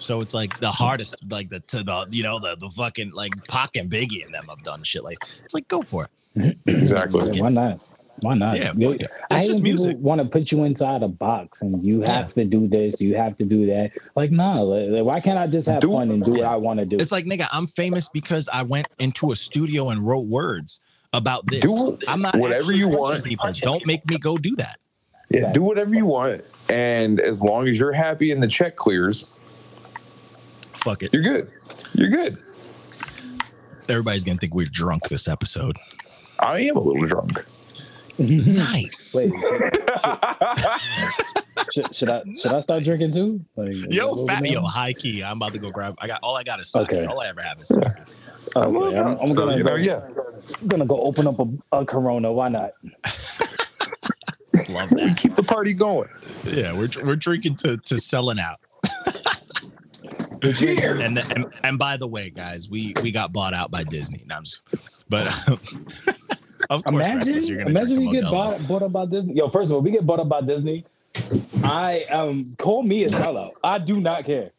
So it's like the hardest, like the to the you know the the fucking like Pac and Biggie and them have done shit like it's like go for it. Exactly. Why not? Why not? Yeah, You- fuck. I It's just music. want to put you inside a box and you Yeah. have to do this, you have to do that. Like, nah, like, like, why can't I just have Do- fun and do what I want to do? It's like nigga, I'm famous because I went into a studio and wrote words about this. Do I'm not whatever you want. People don't make me go do that. Yeah, do whatever you want, and as long as you're happy and the check clears, Fuck it. you're good. You're good. Everybody's gonna think we're drunk this episode. I am a little drunk. Nice. Wait, should, should I should I start drinking too? Like, Yo, what- fat, yo, high key. I'm about to go grab. I got all I got is cider. Okay. All I ever have is cider. Okay, I'm, I'm So, gonna you go, know, yeah. I'm gonna go open up a, a Corona. Why not? Love that. Keep the party going. Yeah, we're we're drinking to to selling out. Cheers. And, the, and and by the way, guys, we we got bought out by Disney. No, I'm just, but of course, Imagine, Rasmus, you're imagine we get bought, bought up by Disney. Yo, first of all, we get bought up by Disney. I um call me a sellout. I do not care.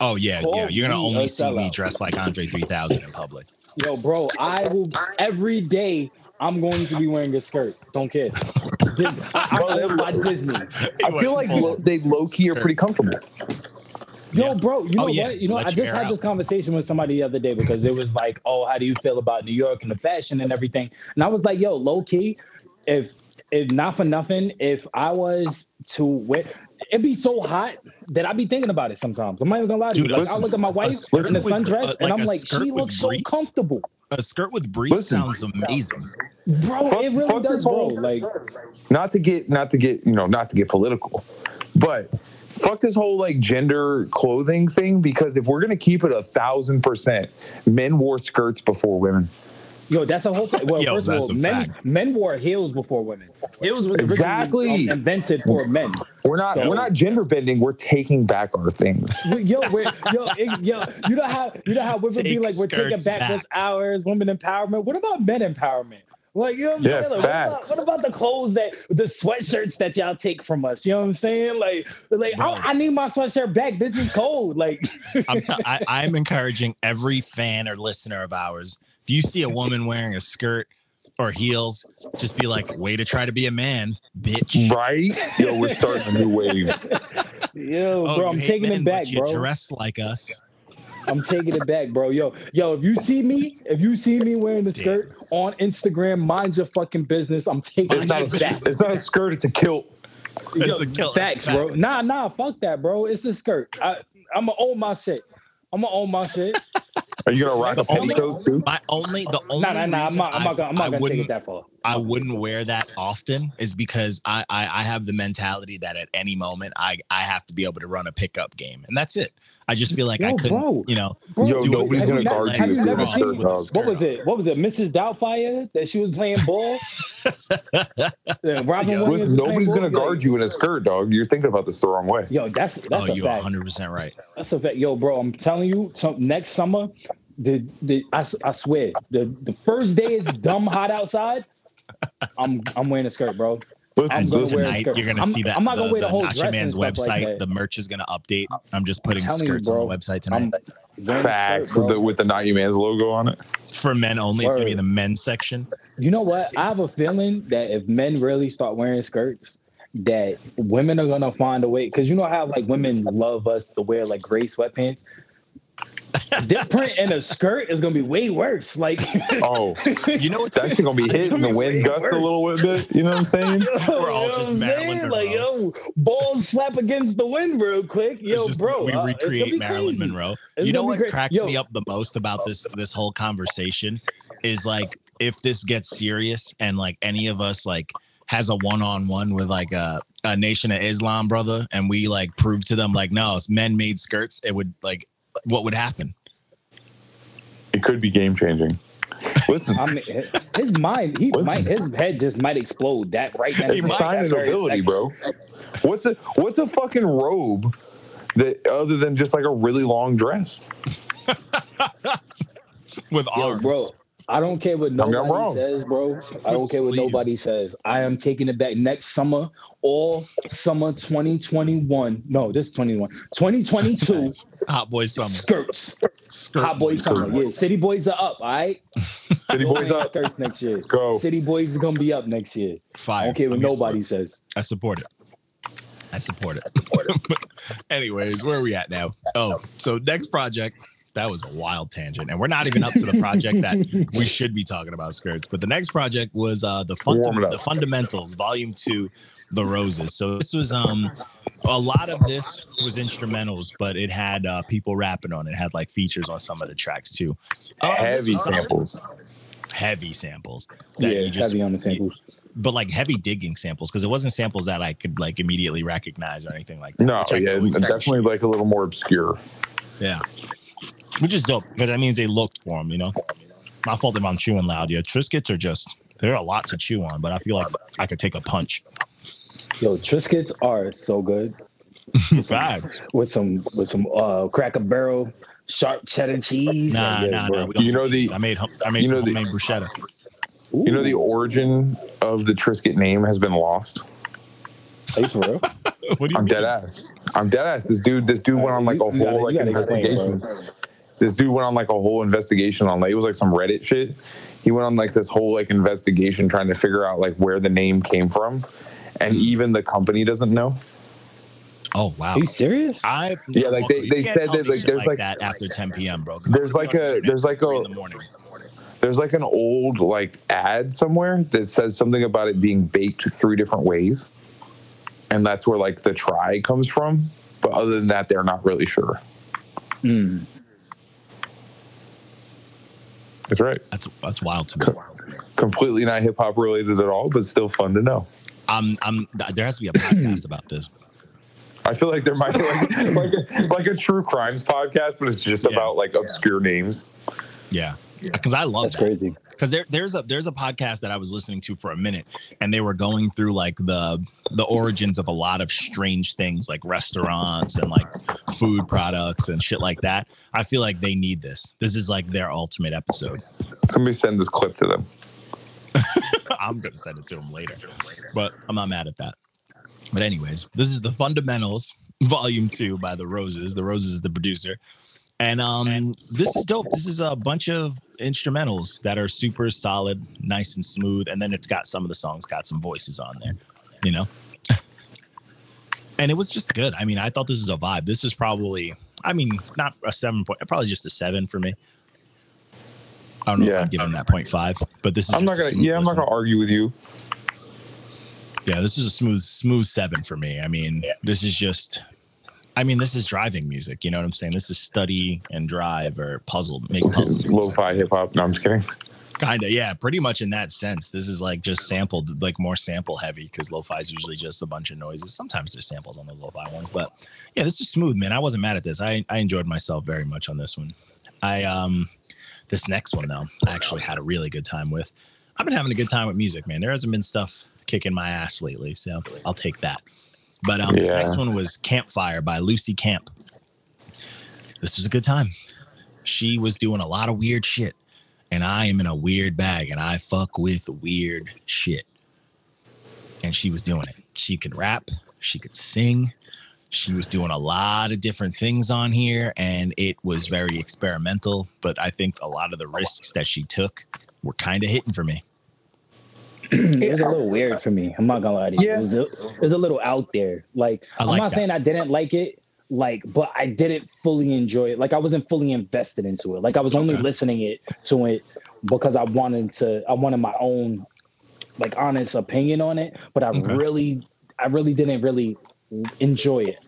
Oh yeah, Call yeah. You're gonna only a see me dressed like Andre 3000 in public. Yo, bro, I will every day. I'm going to be wearing a skirt. Don't care. Dis- I, I'm Bro, they- owned by Disney. I feel like they low key are pretty comfortable. Yo, Yeah. bro, you know Oh, yeah. what? You know, Let I your just had out. this conversation with somebody the other day because it was like, oh, how do you feel about New York and the fashion and everything? And I was like, yo, low key, if if not for nothing, if I was to wear, it'd be so hot that I'd be thinking about it sometimes. I'm not even gonna lie to Dude, you. a Like, I s- look at my wife skirt in the with- sundress uh, and like I'm like, she looks so briefs? comfortable. A skirt with briefs Listen. sounds amazing. Bro, Fuck- it really does, bro. whole- Like, Not to get, not to get, you know, not to get political, but fuck this whole like gender clothing thing because if we're gonna keep it a thousand percent, men wore skirts before women. yo, that's a whole thing. Well, Yo, first of all, men fact. men wore heels before women. Heels was Exactly. invented for men. We're not, So- we're not gender bending. We're taking back our things. yo, we're, yo, it- yo, you know how you know how women be like, we're taking back, back. what's ours, women empowerment. What about men empowerment? Like, you know what I'm Yeah, saying? Like, what, about, what about the clothes that the sweatshirts that y'all take from us? You know what I'm saying? Like, like I, I need my sweatshirt back. Bitch is cold. Like, I'm t- I, I'm encouraging every fan or listener of ours. If you see a woman wearing a skirt or heels, just be like, "Way to try to be a man, bitch." Right? Yo, we're starting a new wave. yo, Oh, bro, I'm taking men, it back, but you bro. dress like us. I'm taking it back, bro. Yo, yo, if you see me, if you see me wearing the Damn. skirt on Instagram, mind your fucking business. I'm taking It's not, it a, back. it's not a skirt, it's a kilt. It's Yo, a kill- Facts, bro. Nah, nah, fuck that, bro. It's a skirt. I, I'm gonna own my shit. I'm gonna own my shit. Are you gonna rock a The only- petticoat too? My only the only Nah, nah, nah. I'm not. I'm not gonna. I'm not gonna take wouldn't it that far. I wouldn't wear that often is because I, I I have the mentality that at any moment I I have to be able to run a pickup game and that's it. I just feel like I couldn't, bro. you know. Bro, Yo, do nobody's gonna my guard you if crossed you're never with skirt, dog. What was it? What was it? Mrs. Doubtfire that she was playing ball. Yeah, Robin Yo. Williams. Listen, was playing nobody's gonna guard you in a skirt, dog. You're thinking about this the wrong way. Yo, that's that's oh, a you're 100 percent right. That's a fact. Yo, bro, I'm telling you, so next summer, the the I, s- I swear, the the first day is dumb hot outside. I'm I'm wearing a skirt, bro. Listen, I'm gonna listen. wear a Tonight you're gonna I'm- see that I'm not the, gonna wear the the whole Nacho Man's stuff like website. the merch is gonna update. I'm just putting telling you, skirts bro. on the website I'm tonight wearing a Facts skirt, with the with the Not You Man's logo on it. for men only. It's gonna be the men's section. You know what? I have a feeling that if men really start wearing skirts, that women are gonna find a way. Because you know how like women love us to wear like gray sweatpants. Dip print in a skirt is gonna be way worse. Like, Oh, You know what's it's actually gonna be hitting the wind gust a little bit. You know what I'm saying? We're all just what Marilyn? Like, Monroe. yo, balls slap against the wind real quick. Yo, just- bro, we uh, recreate be Marilyn crazy. Monroe. It's you know what great. cracks Yo. me up the most about this this whole conversation is like if this gets serious and like any of us like has a one on one with like a, a Nation of Islam brother and we like prove to them like no, it's men made skirts, it would like what would happen? It could be game changing. Listen, I mean, his mind, he Listen. might, his head just might explode that right now. it's a sign of nobility, bro. What's a what's a fucking robe that other than just like a really long dress? With Yo, arms. bro, I don't care what Tell I'm nobody wrong. says, bro. I don't care what Sleeves. nobody says. I am taking it back next summer, all summer 2021. No, this is 21. 2022 Hot boy summer. skirts. Skirt Hot boy summer. Yeah, city boys are up, all right? City boys Wearing up. skirts next year. go. City boys is gonna be up next year. I Fire. don't care what I'm here for nobody it. says. I support it. I support it. Anyways, where are we at now? Oh, so next project. That was a wild tangent, and we're not even up to the project that we should be talking about skirts. But the next project was uh, the funda- Warm it up. the fundamentals, volume two, the roses. So this was um a lot of this was instrumentals, but it had uh, people rapping on it. it. Had like features on some of the tracks too. Uh, Heavy samples. heavy samples. that Yeah, you just- heavy on the samples. but like heavy digging samples because it wasn't samples that I could like immediately recognize or anything like that. No, which I yeah, definitely like a little more obscure. Yeah. Which is dope because that means they looked for them, you know? My fault if I'm chewing loud. Yeah, Triscuits are just, they're a lot to chew on, but I feel like I could take a punch. Yo, Triscuits are so good Facts. with some with some uh Cracker Barrel sharp cheddar cheese. Nah, Yeah, nah, bro. nah. we don't You do know the- I made, hum- I made you some know the- homemade bruschetta. You know the origin of the Triscuit name has been lost. are you for real? What do you I'm mean? dead ass. I'm dead ass. This dude, this dude went on like a You- you gotta- whole like gotta explain, investigation. bro. This dude went on like a whole investigation on like it was like some Reddit shit. He went on like this whole like investigation trying to figure out like where the name came from, and even the company doesn't know. Oh, wow. Are you serious? I Yeah, like, they- they said that, like, there's, like- that after 10 p.m., bro. There's like a- there's like a- in the morning. There's like an old like ad somewhere that says something about it being baked three different ways, and that's where like the try comes from. But other than that, they're not really sure. Mm. That's right. That's that's wild to me. Completely not hip hop related at all, but still fun to know. I'm, I'm, there has to be a podcast about this. I feel like there might be like like a, like a true crimes podcast, but it's just Yeah. about like obscure names. Yeah. Because I love That's that. crazy. because there, there's a there's a podcast that I was listening to for a minute, and they were going through like the the origins of a lot of strange things, like restaurants and like food products and shit like that. I feel like they need this. This is like their ultimate episode. Somebody send this clip to them. I'm gonna send it to them later, but I'm not mad at that. But anyways, this is the fundamentals, volume two by the Roses. The Roses is the producer. And um, this is dope. This is a bunch of instrumentals that are super solid, nice and smooth. And then it's got some of the songs got some voices on there, you know. and it was just good. I mean, I thought this was a vibe. This is probably, I mean, not a seven point, probably just a seven for me. I don't know if Yeah. I'm giving that point five, but this is. I'm not gonna. Yeah, I'm not gonna argue with you. Yeah, this is a smooth, smooth seven for me. I mean, this is just, I mean, this is driving music. You know what I'm saying? This is study and drive or puzzle, make puzzles. Lo-fi hip hop. No, I'm just kidding. Kind of, yeah, pretty much in that sense. This is like just sampled, like more sample heavy because lo-fi is usually just a bunch of noises. Sometimes there's samples on those lo-fi ones, but yeah, this is smooth, man. I wasn't mad at this. I, I enjoyed myself very much on this one. I um, this next one though, I actually had a really good time with. I've been having a good time with music, man. There hasn't been stuff kicking my ass lately, so I'll take that. But um, this next one was Campfire by Lucy Camp. This was a good time. She was doing a lot of weird shit, and I am in a weird bag, and I fuck with weird shit. And she was doing it. She could rap, she could sing, she was doing a lot of different things on here, and it was very experimental. But I think a lot of the risks that she took were kind of hitting for me. It was a little weird for me. I'm not gonna lie to you. Yeah. It, was a, it was a little out there. Like I I'm not that. saying I didn't like it, like, but I didn't fully enjoy it. Like I wasn't fully invested into it. Like I was only Okay. listening it to it because I wanted to. I wanted my own, like, honest opinion on it. But I Okay. really, I really didn't really enjoy it.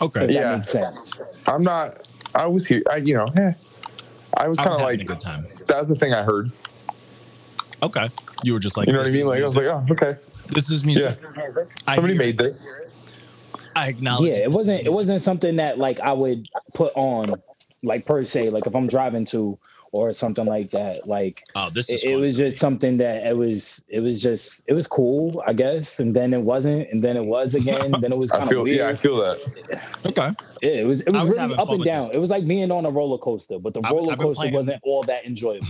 Okay. If Yeah. that makes sense. I'm not. I was here. I, you know, eh. I was kind of like a good time. that was the thing I heard. Okay. You were just like, You know what I mean? is Like I was like, oh, okay, this is music. I Somebody made it. this. I acknowledge. yeah, it wasn't. It wasn't something that like I would put on, like per se. Like if I'm driving to or something like that. Like Oh, this is. it, it was just something that it was it was just it was cool i guess and then it wasn't and then it was again then it was I kind of feel. weird Yeah, I feel that. okay. yeah, it was it was, was really up and down it was like being on a roller coaster but the I've- roller I've coaster wasn't all that enjoyable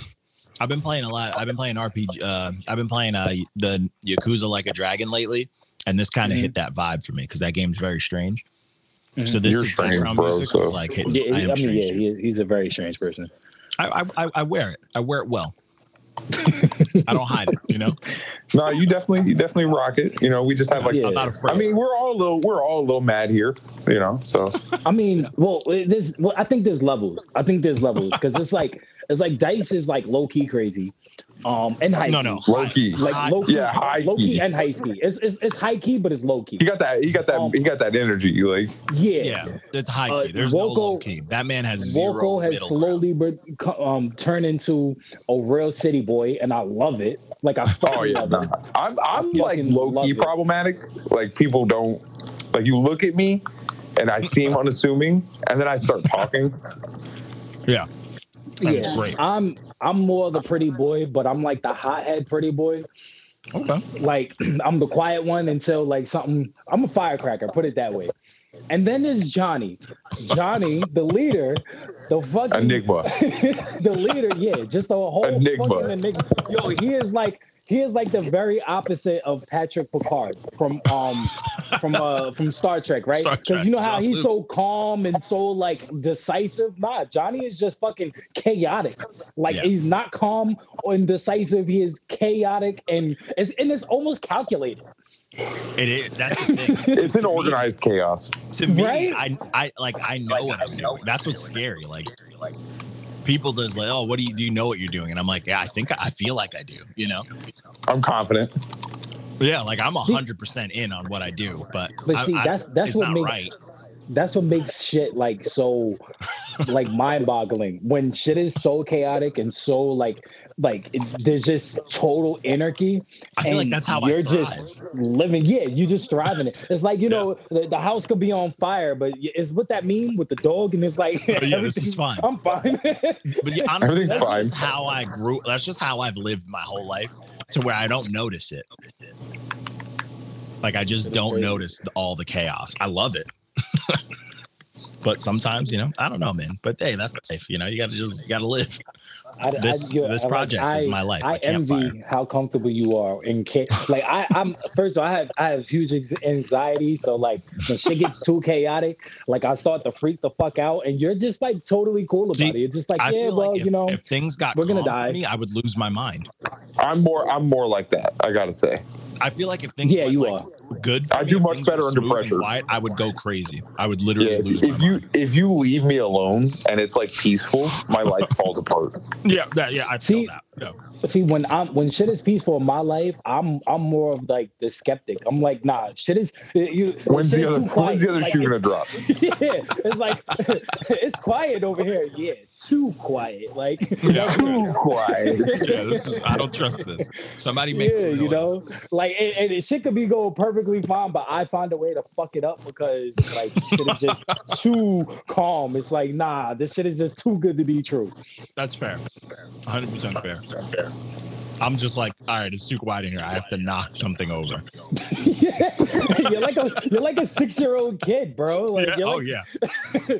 I've been playing a lot. I've been playing RPG. Uh, I've been playing uh, the Yakuza Like a Dragon lately, and this kind of Mhm. hit that vibe for me because that game's very strange. Mhm. So this You're is strange, background bro, music so- was like hitting. Yeah, I I, am mean, strange. yeah, he's a very strange person. I, I, I- I wear it. I wear it well. I don't hide it. You know, No, you definitely you definitely rock it. You know, we just have like Yeah. I'm not afraid. I mean, we're all a little we're all a little mad here, you know. So I mean, well, there's, well, I think there's levels. I think there's levels because it's like, it's like Dice is like low key crazy, um, and high no, key. no, low key like high- low key, Yeah, high low key key. and high key. It's, it's it's high key, but it's low key. he got that he got that Um, he got that energy. You like Yeah, Yeah, it's high Uh, key. There's no low key. That man has zero Volko has slowly but um turned into a real city boy, and I love it. Like I Oh fucking yeah, love nah. it. I'm I'm like low love key it. problematic. Like people don't like you look at me and I seem unassuming and then I start talking. Yeah, Yeah, great. I'm I'm more the pretty boy, but I'm like the hothead pretty boy. okay. like I'm the quiet one until like something. I'm a firecracker, put it that way. And then there's Johnny, Johnny, the leader, the fucking Enigma. the leader. Yeah, just a whole Enigma. fucking enigma. Yo, he is like he is like the very opposite of Patrick Picard from um from uh from Star Trek, right? Because you know how Trek, he's Jean-Luc. so calm and so like decisive. Nah, Johnny is just fucking chaotic. Like Yeah. he's not calm or indecisive. He is chaotic and it's and it's almost calculated. It is. That's the thing. It's an To me- organized chaos. to me, Right? I, I like, I know what I'm doing. That's what's scary. Like, people just like, oh, what do you do? You know what you're doing? And I'm like, yeah, I think I feel like I do. You know? I'm confident. Yeah, like I'm hundred percent in on what I do, but But see, I- that's that's what makes right. That's what makes shit like so like mind-boggling when shit is so chaotic and so like like it, there's just total anarchy I feel like that's how you're thrive. just living yeah you just thriving it it's like you know the, the house could be on fire but y- it's what that mean with the dog and it's like Oh, yeah, this is fine. i'm fine But yeah, honestly, that's fine. just how I grew. That's just how I've lived my whole life, to where I don't notice it. Like I just don't notice the, all the chaos. I love it. but sometimes, you know, I don't know, man. But hey, that's life. You know, you gotta just you gotta live. I, This- you- this like, project is my life, I, campfire. envy how comfortable you are in ca- like I, I'm first of all, I have I have huge anxiety. So like when shit gets too chaotic, like I start to freak the fuck out, and you're just like totally cool about See, it. You're just like, I yeah, feel well, like if, you know, if things got we're gonna calm for die. me, I would lose my mind. I'm more I'm more like that. I gotta say. I feel like if things Yeah, went, you like, good, for I me, do much better under pressure. Quiet, I would go crazy. I would Yeah, literally if, lose my if you mind. if you leave me alone and it's like peaceful, my life falls apart. Yeah, that, yeah, I feel See, that. No. see when I'm when shit is peaceful in my life, I'm I'm more of like the skeptic. I'm like, nah, shit is you. When's the other quiet. when's the other Like, shoe gonna drop? yeah, it's like it's quiet over here. Yeah, too quiet. Like Yeah. Too quiet. yeah, this is. I don't trust this. Somebody makes. yeah, you know, like and, and shit could be going perfectly fine, but I find a way to fuck it up because like shit is just too calm. It's like nah, this shit is just too good to be true. That's fair. 100 percent fair. I'm just like, all right, it's too quiet in here. I have to knock something over. you're like a you're like a six year old kid, bro. Like, Yeah, you're Oh yeah.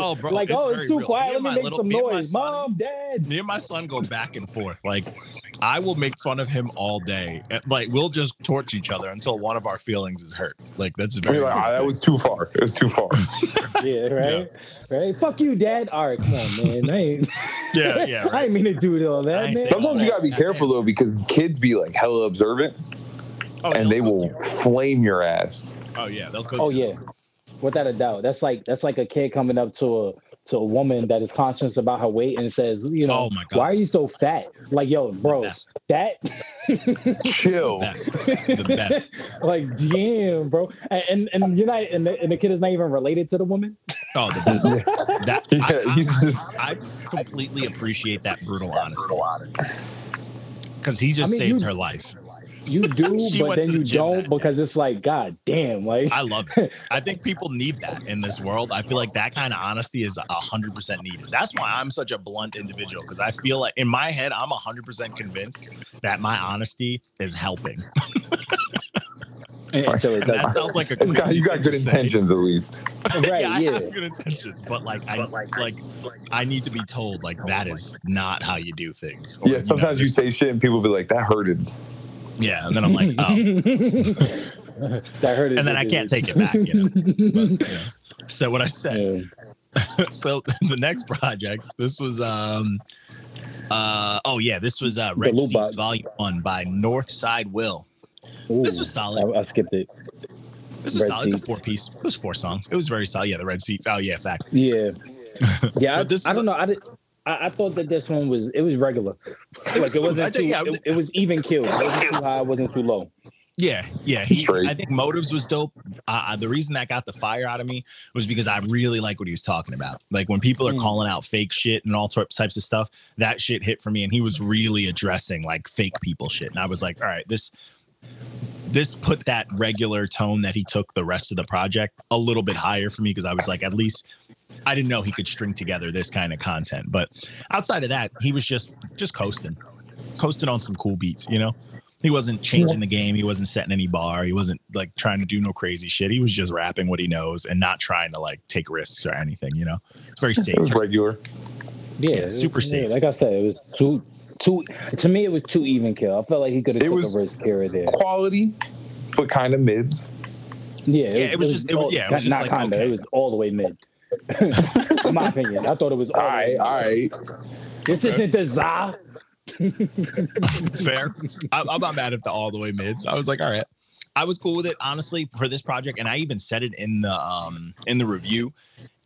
Oh, bro, like it's oh, it's too real. quiet. Me Let me make little- some me noise, son- mom, dad. Me and my son go back and forth. Like, I will make fun of him all day. Like, we'll just torch each other until one of our feelings is hurt. Like, that's very. Like, "Ah, that was too far. It was too far. Yeah, right, right. Fuck you, dad. All right, come on, man. I ain't, yeah, yeah. I Right. ain't mean to do it all that, man. saying Sometimes you gotta be careful though because kids be like hella observant Oh, and they they'll you. flame your ass. Oh yeah, they'll cook. Oh you. yeah, without a doubt. That's like that's like a kid coming up to a to a woman that is conscious about her weight and says, you know, Oh, my God. why are you so fat? Like, yo, bro, that Chill. Best. The best. like, damn, bro. And and, and you're not and the, and the kid is not even related to the woman. Oh, the best. That Yeah, I, I- he's just I completely appreciate that brutal honesty because he just I mean, saved you- her life. You do, but then to the you don't that because it's like, god damn, like I love it. I think people need that in this world. I feel like that kind of honesty is a hundred percent needed. That's why I'm such a blunt individual because I feel like in my head I'm a hundred percent convinced that my honesty is helping. until it And that sounds like a It's got, you got good intentions at least. Right, yeah, I yeah. have good intentions, but like I like I need to be told like that is not how you do things. Or, Yeah, sometimes you this say shit and people be like, "That hurted." Yeah, and then I'm like, oh, that hurt. and then I can't take it back. You know. But. So what I said. Yeah. so the next project, this was um uh oh yeah, this was uh Red Seats Box. Volume One by Northside Will. Ooh, This was solid. I, I skipped it. This was Red solid. It's a four piece. It was four songs. It was very solid. Yeah, the Red Seats. Oh yeah, facts. Yeah, yeah. I, this I don't know. I did. I, I thought that this one was it was regular. was like it wasn't think, too. yeah, it, it was even killed. It wasn't too high. It wasn't too low. Yeah, yeah. He, I think Motives was dope. Uh, the reason that got the fire out of me was because I really like what he was talking about. Like when people are Mm. calling out fake shit and all sorts types of stuff, that shit hit for me. And he was really addressing like fake people shit. And I was like, all right, this this put that regular tone that he took the rest of the project a little bit higher for me because I was like, at least I didn't know he could string together this kind of content. But outside of that, he was just just coasting, coasting on some cool beats, you know. He wasn't changing the game. He wasn't setting any bar. He wasn't like trying to do no crazy shit. He was just rapping what he knows and not trying to like take risks or anything, you know. It's very safe. It was regular. Yeah, Yeah, it was- super yeah, safe. like I said, it was too too. To me, it was too even kill. I felt like he could have took was- a risk here or there. Quality, but kind of mids. Yeah, Yeah, it was just- it was- yeah, it was just not like, kinda. okay. It was all the way mid. In my opinion, I thought it was all. All the way right, mid. all right. This isn't the za. Fair. I, I'm not mad at the all the way mids. I was like, all right. I was cool with it honestly for this project, and I even said it in the um in the review.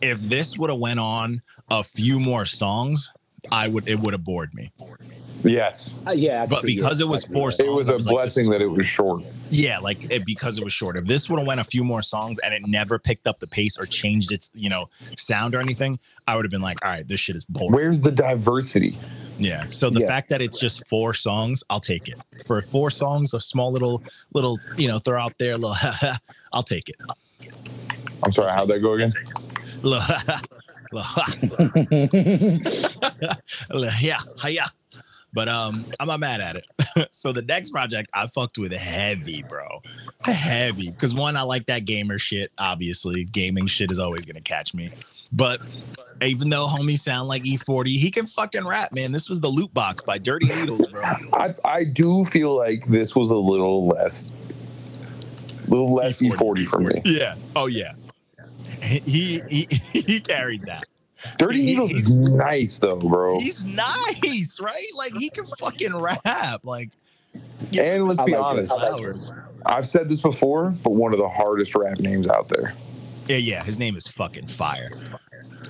If this would have went on a few more songs, I would it would have bored me. Yes, Uh, yeah, But because yeah, it was I can see four that. it was a was blessing is that it was short. Yeah, like it, because it was short. If this would have went a few more songs and it never picked up the pace or changed its you know sound or anything, I would have been like, all right, this shit is boring. Where's the diversity? Yeah. So the Yeah. fact that it's just four songs, I'll take it. For four songs, a small little little, you know, throw out there, little I'll take it. I'm sorry, how'd that go again? Little, little, yeah, yeah. But um, I'm not mad at it. so the next project I fucked with heavy, bro. Heavy. Because one, I like that gamer shit. Obviously, gaming shit is always gonna catch me. But even though homies sound like E40, he can fucking rap, man. This was the loot box by Dirty Needles, bro. I I do feel like this was a little less, little less E40, for me. Yeah. Oh yeah. He he he carried that. Dirty Needles is nice though, bro. He's nice, right? Like he can fucking rap. Like And let's be like honest, like I've said this before, but one of the hardest rap names out there. Yeah, yeah. His name is fucking fire.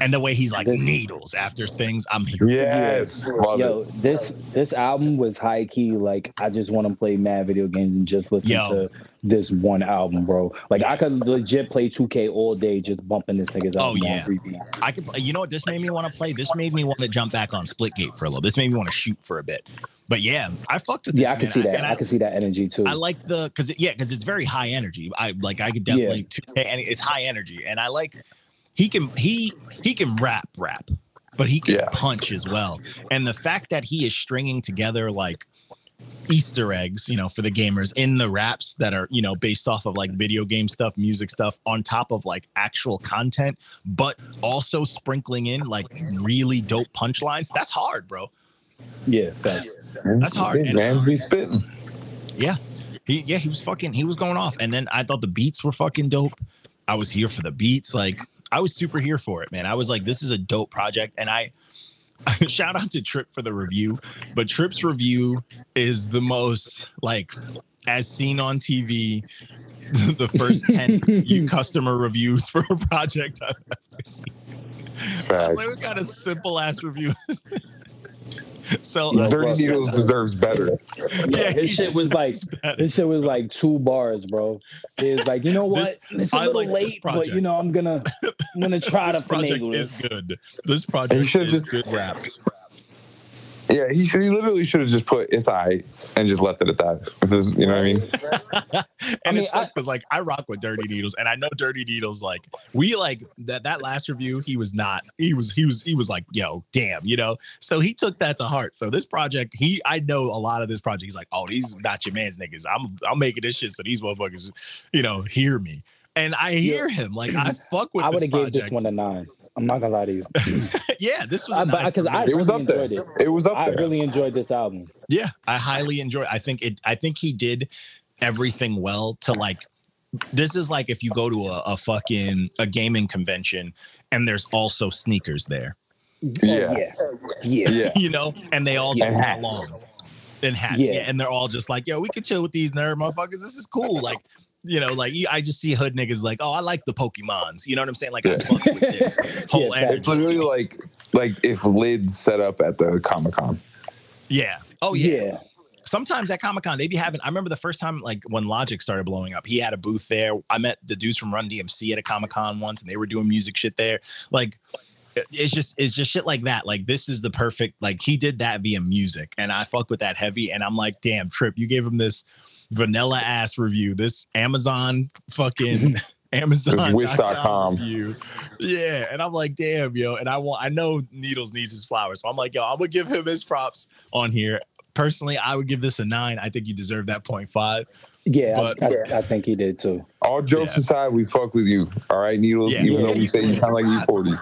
And the way he's like This- needles after things, I'm here. Yes, love Yo, it. this this album was high key. Like I just want to play mad video games and just listen Yo. to this one album, bro. Like I could legit play 2K all day just bumping this nigga's Oh, yeah. I could. You know what? This made me want to play. This made me want to jump back on Splitgate for a little. This made me want to shoot for a bit. But yeah, I fucked with this. Yeah, I can see that. and I, can see that energy too. I like the because yeah, because it's very high energy. I like I could Yeah. definitely t- and it's high energy, and I like he can he he can rap rap, but he can Yeah. punch as well. And the fact that he is stringing together like Easter eggs, you know, for the gamers in the raps that are you know based off of like video game stuff, music stuff, on top of like actual content, but also sprinkling in like really dope punchlines. That's hard, bro. yeah, facts. That's hard. Man's be spitting. Yeah. He yeah, he was fucking he was going off. And then I thought the beats were fucking dope. I was here for the beats. Like I was super here for it, man. I was like, this is a dope project. And I shout out to Trip for the review. But Trip's review is the most like as seen on TV, the first 10 you customer reviews for a project I've ever seen. I was like, what kind of simple ass review? So Yeah, uh, Dirty well, Needles deserves better. Yeah, he his shit was like deserves better. this shit was like two bars, bro. It's like you know what? This- it's a I little like late, but you know I'm gonna I'm gonna try to this project finagle is this. good. This project should've is just- good raps. Yeah, he should. He literally should have just put "it's alright" and just left it at that. If this, you know what I mean? and mean, it sucks because like I rock with Dirty Needles, and I know Dirty Needles like we like that that last review. He was not. He was. He was. He was like, yo, damn, you know. So he took that to heart. So this project, he I know a lot of this project. He's like, oh, these not your man's niggas. I'm I'm making this shit so these motherfuckers, you know, hear me. And I hear him like I fuck with. I would have gave this one a nine. I'm not gonna lie to you. yeah, this was a because for me. I It was really up there. enjoyed it. It was up I there. really enjoyed this album. Yeah, I highly enjoy. I think it. I think he did everything well to like. This is like if you go to a, a fucking a gaming convention and there's also sneakers there, Yeah. Oh, yeah, yeah. yeah. you know, and they all just And get hats. along. And hats, Yeah. yeah. and they're all just like, yo, we could chill with these nerd motherfuckers. This is cool. Like, you know, like I just see hood niggas like, oh, I like the Pokemons. You know what I'm saying? Like, I fuck with this whole Yeah, energy. It's literally like like if lids set up at the Comic Con. Yeah. Oh yeah. yeah. sometimes at Comic Con they be having. I remember the first time like when Logic started blowing up, he had a booth there. I met the dudes from Run DMC at a Comic Con once, and they were doing music shit there. Like it's just it's just shit like that. Like this is the perfect. Like he did that via music, and I fuck with that heavy. And I'm like, damn, Trip, you gave him this vanilla ass review. This Amazon fucking. Amazon Wish.com. review. Yeah. And I'm like, damn, yo. And I want I know Needles needs his flowers. So I'm like, yo, I'm gonna give him his props on here. Personally, I would give this a nine. I think you deserve that point five. Yeah, But- I, I, I think he did too. All jokes Yeah. aside, we fuck with you. All right, Needles. Yeah. even Yeah. though we say you sound like E40.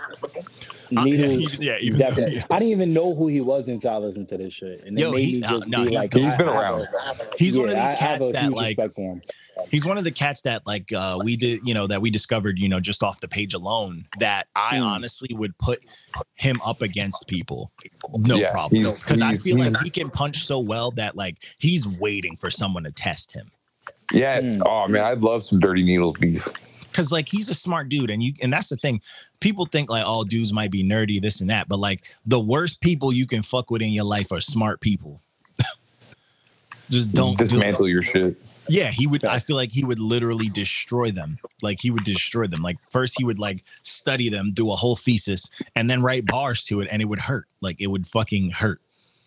Uh, yeah, even though- definitely. I didn't even know who he was until I listened to this shit, and it Yo, made he- me no, just no, be he's- like, he's I- been around. a- He's one of yeah, these I have cats a that huge like respect for him. he's one of the cats that like uh we did you know that we discovered you know just off the page alone that i Hmm. honestly would put him up against people no Yeah, problem because i feel like he can punch so well that like he's waiting for someone to test him Yes. Mm. Oh man, I'd love some dirty needles beef. Because like he's a smart dude and you and that's the thing people think like oh dudes might be nerdy this and that but like the worst people you can fuck with in your life are smart people just don't do it. dismantle your shit. Yeah, he would. I feel like he would literally destroy them. Like he would destroy them. Like first he would like study them, do a whole thesis, and then write bars to it, and it would hurt. Like it would fucking hurt.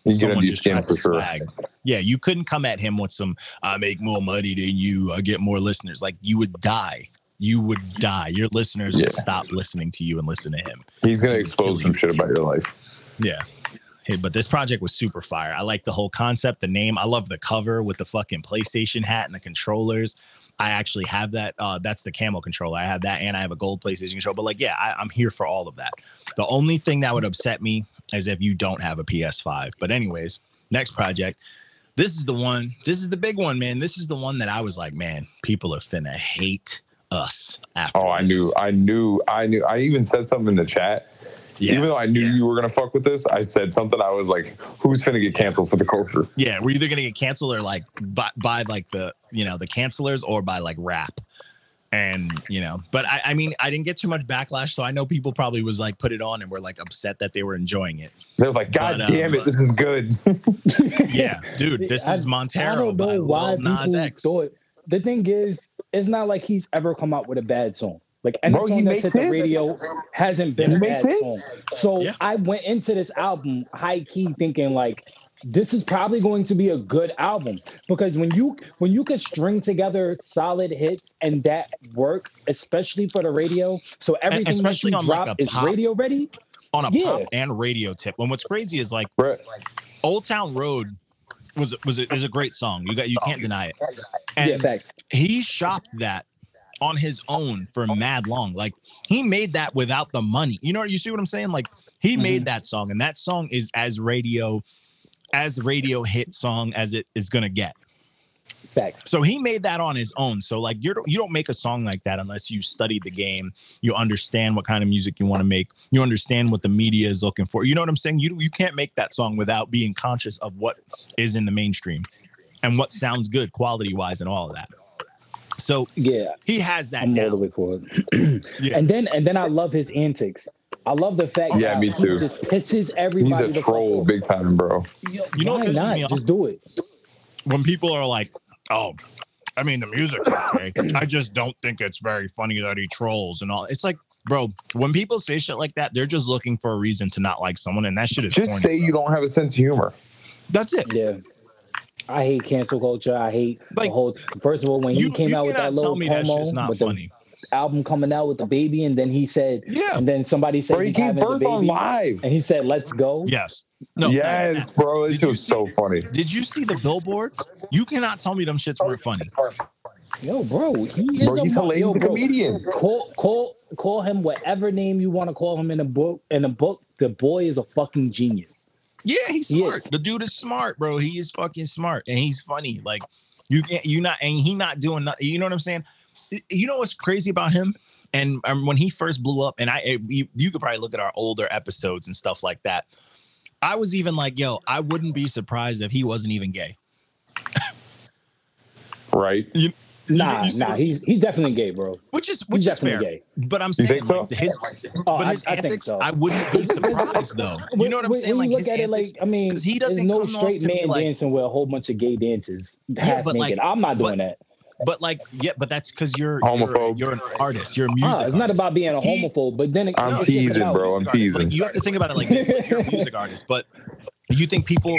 You get Someone just tried for to sure. swag. Yeah, you couldn't come at him with some "I make more money than you, I get more listeners." Like you would die. You would die. Your listeners Yeah. would stop listening to you and listen to him. He's gonna expose some shit about your life. Yeah. Hey, but this project was super fire. I like the whole concept, the name. I love the cover with the fucking PlayStation hat and the controllers. I actually have that. Uh, that's the camo controller. I have that, and I have a gold PlayStation controller. But like, yeah, I, I'm here for all of that. The only thing that would upset me is if you don't have a PS5. But anyways, next project. This is the one. This is the big one, man. This is the one that I was like, man, people are finna hate us after. Oh, I this. knew, I knew, I knew. I even said something in the chat. Yeah. Even though I knew Yeah. you were gonna fuck with this, I said something. I was like, "Who's gonna get canceled for the culture?" Yeah, we're either gonna get canceled or like by, by like the you know the cancelers or by like rap, and you know. But I, I mean, I didn't get too much backlash, so I know people probably was like put it on and were like upset that they were enjoying it. They were like, "God But, um, damn it, this is good." Yeah, dude, this I- is I Montero don't by know why Lil Nas people X. thought. The thing is, it's not like he's ever come out with a bad song. Like any Bro, he song that's makes hit the radio hasn't been He a bad hits. song. So Yeah. I went into this album high key thinking like this is probably going to be a good album because when you when you can string together solid hits and that work, especially for the radio, so everything especially that you on, like, drop a is pop- radio ready. on a Yeah. pop and radio tip. And what's crazy is like Right. Old Town Road was was a, is a great song. You got you can't deny it. yeah, And facts. he shopped that on his own for mad long. Like he made that without the money. You know, you see what I'm saying? Like he made mm-hmm. that song, and that song is as radio, as radio hit song as it is gonna get. Facts. So he made that on his own. So like you don't you don't make a song like that unless you study the game, you understand what kind of music you want to make, you understand what the media is looking for. You know what I'm saying? You you can't make that song without being conscious of what is in the mainstream and what sounds good quality wise and all of that. So Yeah, he has that I'm all the way for it. Yeah. And then and then I love his antics. I love the fact Yeah, that me he too. just pisses everybody. He's a troll, off. big time, bro. Yo, You know what why pisses not? me off? Just do it. when people are like, "Oh, I mean, the music's okay. I just don't think it's very funny that he trolls and all." It's like, bro. When people say shit like that, they're just looking for a reason to not like someone, and that shit is Just corny, say bro. you don't have a sense of humor. That's it. Yeah. I hate cancel culture. I hate Like, the whole. First of all, when he You, came out with that little tell me that promo shit's not with funny. The album coming out with the baby, and then he said, Yeah. and then somebody said Bro, he he's gave having the birth on live. and he said, "Let's go." Yes. No. yes, bro. This Did shit you was see- so funny. Did you see the billboards? You cannot tell me them shits weren't funny. Yo, bro, he is Bro, a he's mo- hilarious. yo, a bro, comedian. Call call call him whatever name you want to call him in a book. In a book, the boy is a fucking genius. Yeah, he's smart. is. The dude is smart, bro. He is fucking smart, and he's funny. Like you can't, you not, and he not doing nothing. You know what I'm saying? You know what's crazy about him? And um, when he first blew up, and I, eh, you, you could probably look at our older episodes and stuff like that. I was even like, yo, I wouldn't be surprised if he wasn't even gay. Right? You, Nah, you see nah, he's he's definitely gay, bro. which is which He's is fair. gay. But I'm saying so? like his, Oh, but his I think antics, so. I wouldn't be surprised though. You know what I'm When- saying? When Like you his look at it, like antics, I mean, he doesn't no come off straight to be man like- dancing with a whole bunch of gay dancers Yeah, half but, like- I'm not doing but- that. But like, yeah, but that's because you're Homophobe. You're, you're an artist. You're a music. Ah, it's not about being a He- homophobe, but then it, I'm it shit teasing, bro. I'm music artist. Like, teasing. you have to think about it like this: like, you're a music artist, but you think people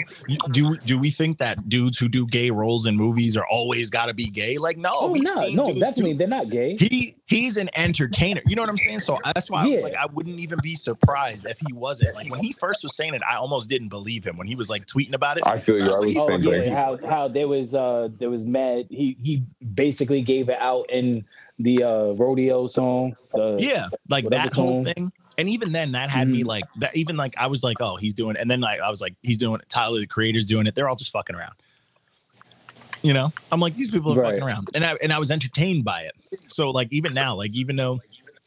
do do we think that dudes who do gay roles in movies are always got to be gay? Like, no, Oh we've no, no, definitely do- they're not gay. he he's an entertainer. You know what I'm saying? So that's why I was like, I wouldn't even be surprised if he wasn't. Like when he first was saying it, I almost didn't believe him when he was like tweeting about it. I feel you. I was was like, oh, yeah, how how there was uh there was mad. He he basically gave it out in the uh rodeo song. The, Yeah, like that whole song. thing. And even then, that had me Mhm. like that. Even like I was like, oh, he's doing. it. And then like I was like, he's doing it. Tyler, the creator's doing it. They're all just fucking around. You know, I'm like these people are Right. fucking around, and I and I was entertained by it. So like even now, like even though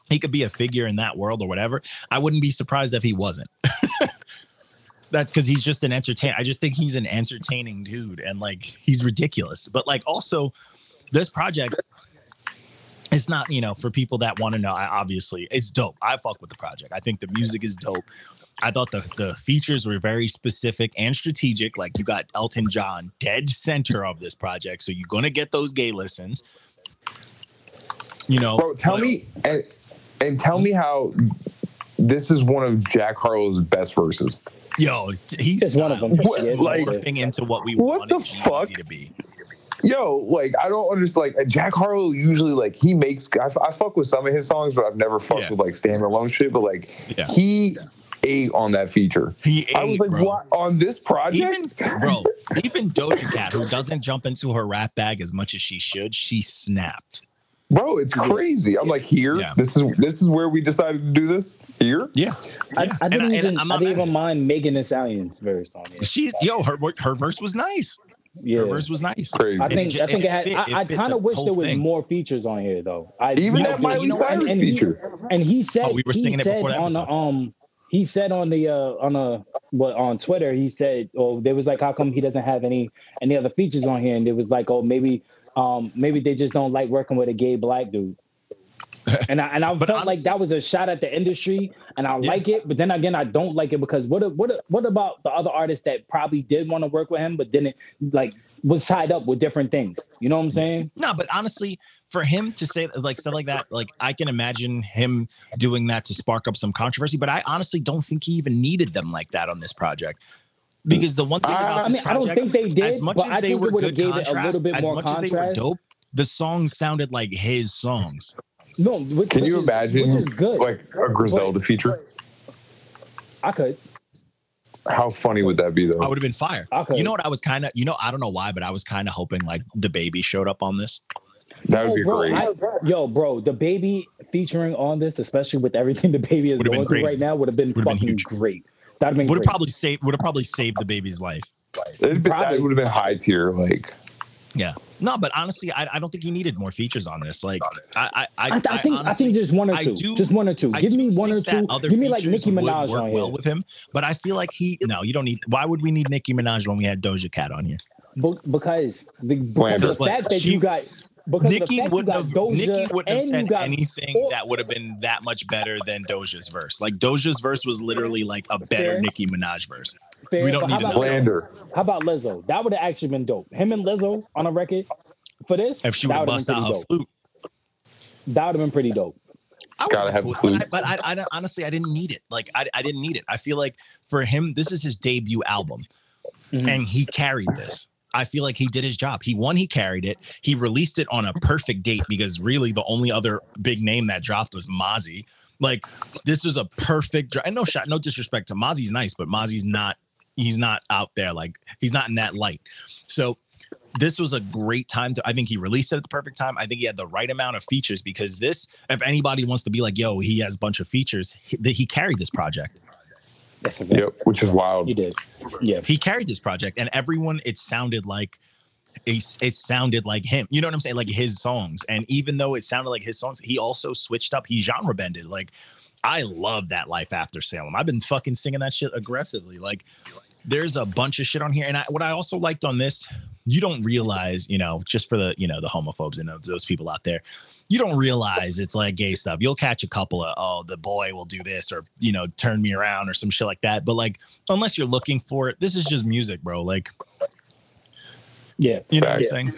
he could be a figure in that world or whatever, I wouldn't be surprised if he wasn't. that because he's just an entertain. I just think he's an entertaining dude, and like he's ridiculous. But like also, this project it's not you know for people that want to know I, obviously it's dope i fuck with the project i think the music is dope i thought the, the features were very specific and strategic like you got elton john dead center of this project so you're gonna get those gay listens you know Bro, tell but- me and, and tell me how this is one of Jack Harlow's best verses. yo he's It's one of them. What, Yes, like- morphing into what we What wanted the fuck? To be Yo, like I don't understand. Like uh, Jack Harlow usually like he makes. I, I fuck with some of his songs, but I've never fucked Yeah. with like standalone shit. But like Yeah. he ate on that feature. he I was ate, like, bro. what on this project? even bro even doja cat who doesn't jump into her rap bag as much as she should she snapped Bro, it's crazy. I'm like, here, Yeah. this is this is where we decided to do this. Here, yeah, I. I didn't and even I'm I didn't even mind Megan Thee Stallion's verse on it. She, yo, her her verse was nice. Yeah. Her verse was nice. crazy. I think ju- I think it had. fit- I, I kind of wish there was thing. more features on here though. I Even you that know, Miley you know, and- Cyrus and he- feature. and he said Oh, we were he singing it said before the on the um he said on the uh on a what on Twitter he said oh there was like how come he doesn't have any any other features on here and it was like oh maybe um maybe they just don't like working with a gay black dude. And I and I felt like that was a shot at the industry, and I Yeah. like it. But then again, I don't like it because what what what about the other artists that probably did want to work with him, but didn't like was tied up with different things? You know what I'm saying? No, but honestly, for him to say like stuff like that, like I can imagine him doing that to spark up some controversy. But I honestly don't think he even needed them like that on this project. Because the one thing about I I this mean, I don't think they did, as much but as I they were it would have good gave it a little contrast, as much as they were dope, the songs sounded like his songs. No, which, Can which you is- imagine Which is good. like a Griselda feature? I could. How funny would that be though? I would have been fire. Okay. You know what I was kind of, you know, I don't know why, but I was kind of hoping like the baby showed up on this. That would Yo, be bro, great. I- yo, bro, the baby featuring on this, especially with everything the baby is Would've going through right now, would have been Would've been fucking huge. great. That'd have been Would have probably saved, would have probably saved the baby's life. It'd be- Probably. that would have been high tier. Like Yeah. No, but honestly, I, I don't think he needed more features on this. Like, I, I, I, I, I think I honestly- think just one or I two, do- just one or two. I Give me one or two. Other Give me like features Nicki Minaj work on well here, with him, but I feel like he. No, you don't need. Why would we need Nicki Minaj when we had Doja Cat on here? Be- because the, because the fact that She- you got because of the Nicki wouldn't have. Doja Nicki wouldn't have and said got anything or- that would have been that much better than Doja's verse. Like Doja's verse was literally like a better Fair. Nicki Minaj verse. fair, we don't but how need about, another- slander. how about Lizzo? That would have actually been dope. Him and Lizzo on a record for this. If she that would have bust been out pretty dope. flute, That would have been pretty dope. I Gotta would've have cool, flute. But, I, but I, I honestly, I didn't need it. Like I, I didn't need it. I feel like for him, this is his debut album, Mhm. and he carried this. I feel like he did his job. He won, he carried it. He released it on a perfect date because really the only other big name that dropped was Mozzy. Like this was a perfect. dr- And no shot, no disrespect to Mozzy's nice, but Mozzy's not. He's not out there like he's not in that light. So this was a great time to i think he released it at the perfect time i think he had the right amount of features because this if anybody wants to be like yo he has a bunch of features he, that he carried this project That's a. Yep, which is wild. You did. Yeah. he carried this project and everyone it sounded like it, it sounded like him you know what i'm saying like his songs and even though it sounded like his songs he also switched up he genre bended like i love that life after salem i've been fucking singing that shit aggressively like there's a bunch of shit on here and I, what i also liked on this you don't realize you know just for the you know the homophobes and those people out there you don't realize it's like gay stuff you'll catch a couple of oh the boy will do this or you know turn me around or some shit like that but like unless you're looking for it this is just music bro like Yeah. you know what I'm saying?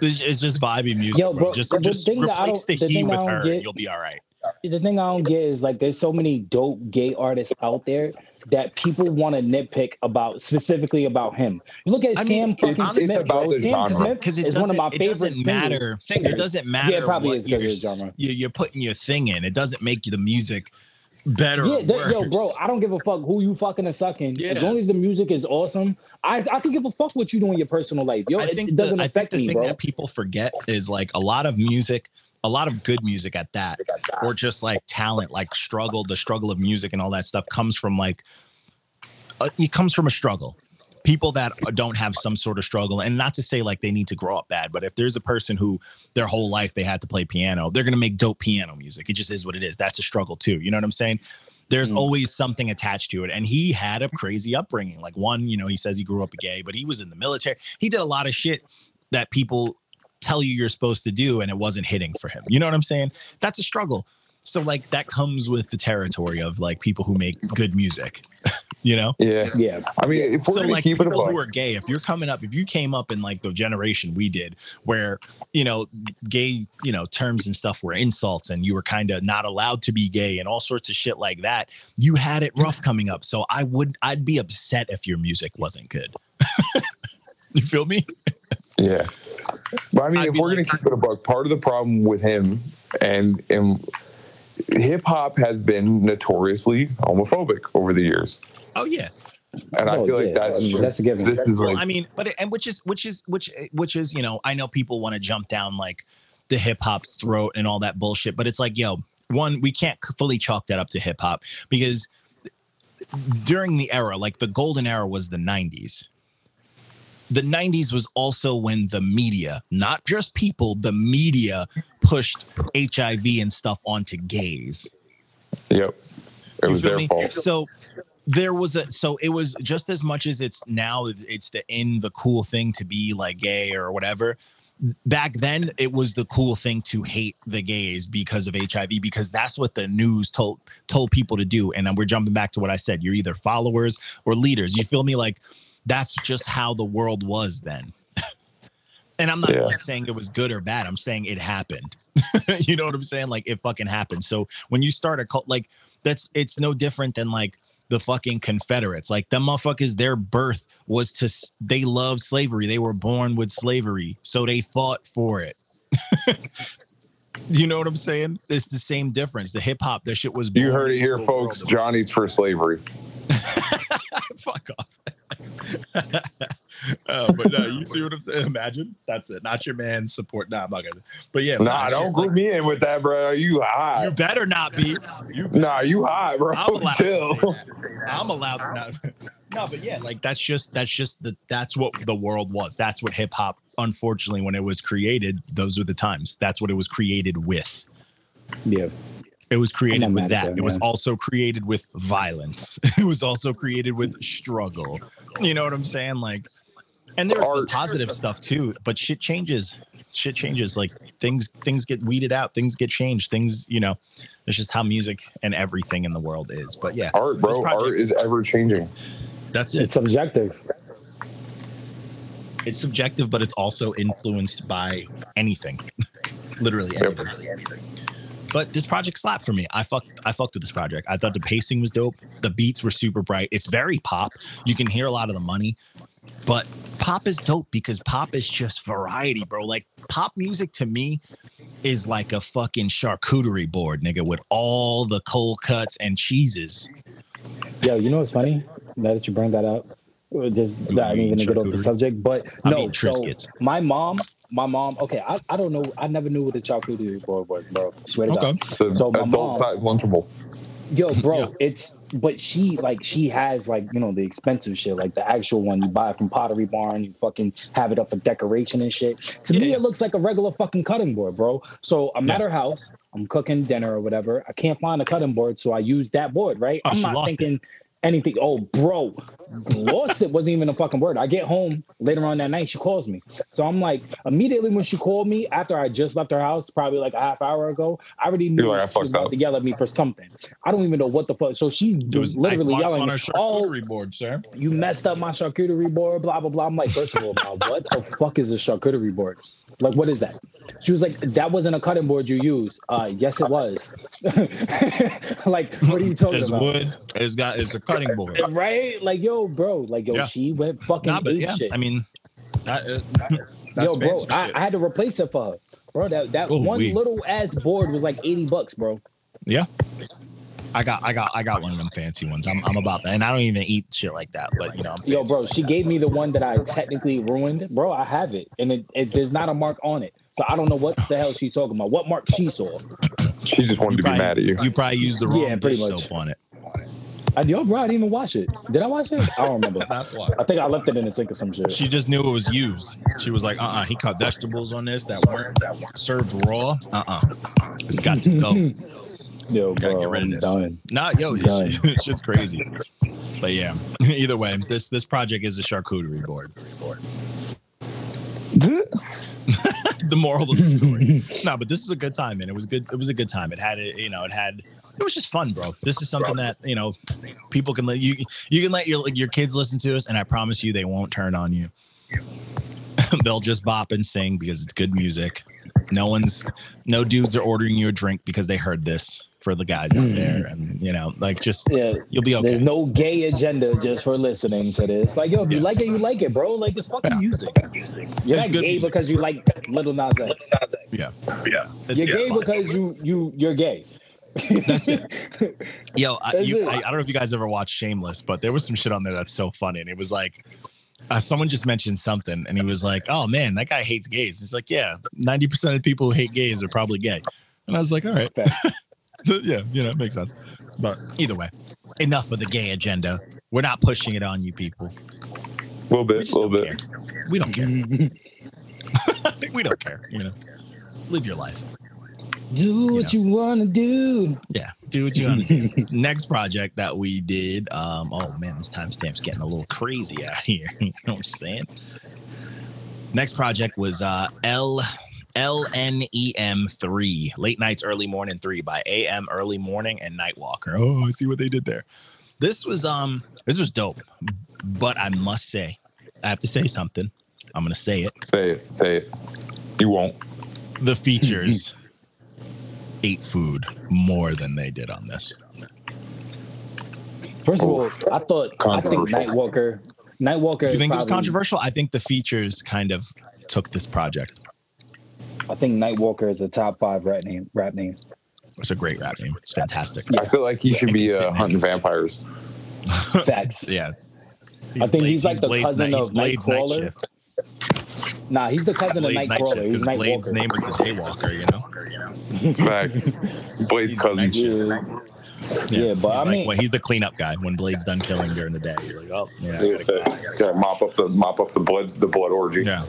It's it's just vibey music, Yo, bro. bro, Just the just thing that I replace the don't- the he with her, get- and you'll be all right. The thing I don't get is like there's so many dope gay artists out there that people want to nitpick about specifically about him. You look at I Sam mean, fucking it's Smith, the Sam genre. Smith Because it is one of my it favorite doesn't matter. singers. It doesn't matter. Yeah, it probably is you're, genre. you- You're putting your thing in. It doesn't make the music better. Yeah, th- yo, bro, I don't give a fuck who you fucking are sucking. Yeah. As long as the music is awesome, I, I can give a fuck what you do in your personal life. Yo, I it, think it doesn't the, I think affect the me, thing bro. that people forget is like a lot of music, a lot of good music at that, or just like talent, like struggle, the struggle of music and all that stuff comes from like, uh, it comes from a struggle. People that don't have some sort of struggle, and not to say like they need to grow up bad, but if there's a person who their whole life they had to play piano, they're gonna make dope piano music. It just is what it is. That's a struggle too. You know what I'm saying? There's Mm. always something attached to it. And he had a crazy upbringing. Like one, you know, he says he grew up gay, but he was in the military. He did a lot of shit that people tell you you're supposed to do and it wasn't hitting for him. You know what I'm saying? That's a struggle. So like that comes with the territory of like people who make good music. you know? Yeah, yeah, I mean, if we're so gonna like keep it people above, who are gay, if you're coming up, if you came up in like the generation we did, where you know gay, you know terms and stuff were insults, and you were kind of not allowed to be gay and all sorts of shit like that, you had it rough coming up. So I would, I'd be upset if your music wasn't good. you feel me? Yeah. But I mean, I'd if be we're like- gonna keep it a buck, part of the problem with him and and hip hop has been notoriously homophobic over the years, Oh yeah. and I Oh, feel like yeah. that's I mean, just, that's a given. this is Well, like I mean, but it, and which is which is which which is you know I know people want to jump down like the hip hop's throat and all that bullshit, but it's like yo, one we can't fully chalk that up to hip hop because during the era, like the golden era was the '90s. The '90s was also when the media, not just people, the media pushed HIV and stuff onto gays. yep, it was their me? fault. So there was a so it was just as much as it's now it's the in the cool thing to be like gay or whatever. Back then it was the cool thing to hate the gays because of HIV because that's what the news told told people to do. And we're jumping back to what I said. You're either followers or leaders. You feel me? Like that's just how the world was then. and I'm not Yeah. like saying it was good or bad. I'm saying it happened. you know what I'm saying? Like it fucking happened. So when you start a cult, like that's it's no different than like the fucking Confederates. Like the motherfuckers, their birth was to they loved slavery. They were born with slavery, so they fought for it. you know what I'm saying? It's the same difference. The hip hop, their shit was. You heard it here, folks. Johnny's for slavery. Fuck off. Oh, but no, you see what I'm saying? Imagine that's it. Not your man support. Nah, I'm not gonna. But yeah, Nah, it's don't group like- me in with that, bro. You hot? You hot? better not be. You Nah, you hot, bro. I'm allowed to Chill. say that. I'm allowed to not. No, but yeah, like that's just that's just the that's what the world was. That's what hip hop. Unfortunately, when it was created, those were the times. That's what it was created with. yeah. It was created with that. It was also created with violence. It was also created with struggle. You know what I'm saying? Like, and there's the positive stuff too. But shit changes. Shit changes. Like things things get weeded out. Things get changed. Things you know. It's just how music and everything in the world is. But yeah, Art, bro. project- Art is ever changing. That's It's subjective. It's subjective, but it's also influenced by anything. Literally Yep. But this project slapped for me. I fucked I fucked with this project. I thought the pacing was dope. The beats were super bright. It's very pop. You can hear a lot of the money, but pop is dope because pop is just variety, bro. Like pop music to me is like a fucking charcuterie board, nigga, with all the cold cuts and cheeses. Yo, you know what's funny? Now that you bring that up, just not mean even gonna get off the subject, but I no. mean so my mom, my mom. Okay, I, I don't know. I never knew what a charcuterie board was, bro. Swear to God. The So my adult mom- size lunchable. Yo, bro, Yeah. it's but she like she has like you know the expensive shit, like the actual one you buy from Pottery Barn. You fucking have it up for decoration and shit. To me, it looks like a regular fucking cutting board, bro. So I'm Yeah. at her house. I'm cooking dinner or whatever. I can't find a cutting board, so I use that board. Right? Oh, I'm not thinking. it. Thinking anything. Oh, bro, lost it wasn't even a fucking word. I get home later on that night. She calls me, so I'm like immediately when she called me after I just left her house, probably like a half hour ago. I already knew like, I she was about up. to yell at me for something. I don't even know what the fuck. So she's It was literally knife marks yelling, on our "Oh, charcuterie board, sir. you messed up my charcuterie board." Blah blah blah. I'm like, first of all, now what the fuck is a charcuterie board? Like, what is that? She was like, "That wasn't a cutting board you used." Uh, yes, it was. like, what are you talking about? It's about? wood. It's got it's a cutting board. Right? Like, yo, bro. Like, yo, Yeah. she went fucking Nah, but yeah, shit. I mean, that, uh, that's yo, bro, fancy I. I had to replace it for her. Bro, that, that Ooh, one wee. little ass board was like 80 bucks, bro. Yeah. I got I got I got one of them fancy ones. I'm I'm about that. And I don't even eat shit like that, but you know, I'm Yo, fancy. bro, she gave me the one that I technically ruined. Bro, I have it. And it, it there's not a mark on it. So I don't know what the hell she's talking about. What mark she saw. She just wanted to be mad at you. You probably used the wrong Yeah, pretty dish much. soap on it. I, yo, bro, I didn't even watch it. Did I watch it? I don't remember. That's why. I think I left it in the sink or some shit. She just knew it was used. She was like, uh uh he cut vegetables on this that weren't served raw. Uh uh It's got to go. Yo, Gotta bro, get rid of this. done. Nah, yo, Done. it's, shit's crazy. But yeah, either way, this this project is a charcuterie board. the moral of the story. no, but this is a good time, man. It was good. It was a good time. It had it, you know, it had. It was just fun, bro. This is something that you know, people can let you. You can let your your kids listen to us, and I promise you, they won't turn on you. They'll just bop and sing because it's good music. No one's, no dudes are ordering you a drink because they heard this for the guys out there, mm. and you know, like just Yeah. you'll be okay. There's no gay agenda just for listening to this. Like, yo, if you like it, you like it, bro. Like, it's fucking Yeah. music. You're It's not good gay music. because you like Little Nas X. yeah, yeah. It's, You're gay because you you you're gay. That's it. Yo, I, you. I, I don't know if you guys ever watched Shameless, but there was some shit on there that's so funny. And it was like, uh, someone just mentioned something, and he was like, "Oh man, that guy hates gays." He's like, "Yeah, ninety percent of people who hate gays are probably gay." And I was like, "All right, yeah, you know, it makes sense." But either way, enough of the gay agenda. We're not pushing it on you people. A little We bit, a little don't bit. care. We don't care. we don't care. You know, live your life. Do what you wanna do. Yeah, do what you want to do. Next project that we did. Um, oh man, this timestamp's getting a little crazy out here. you know what I'm saying? Next project was uh, L LNEM three, late nights, early morning three by AM early morning and Nightwalker. Oh, I see what they did there. This was um, this was dope, but I must say, I have to say something. I'm gonna say it. Say it, say it. You won't. The features ate food more than they did on this. First of all, I thought I think Controversial. Nightwalker Nightwalker You is think it was controversial? I think the features kind of took this project. I think Nightwalker is a top five rap name rap name. It's a great rap name. It's fantastic. I feel like he should be uh, hunting vampires. Facts. Yeah. I think he's like the Blade's cousin night- of he's night Nightcrawler. shift. Nah, he's the cousin Blade's of night Nightcrawler. shift He's because Blade's name is the Daywalker, you know? Fact. Blade's He's cousin. Yeah. Yeah, but he's I like, mean- well, he's the cleanup guy when Blade's done killing during the day. You're like, oh, yeah. Yeah, gotta so, go. gotta mop up the mop up the blood the blood orgy. Yeah.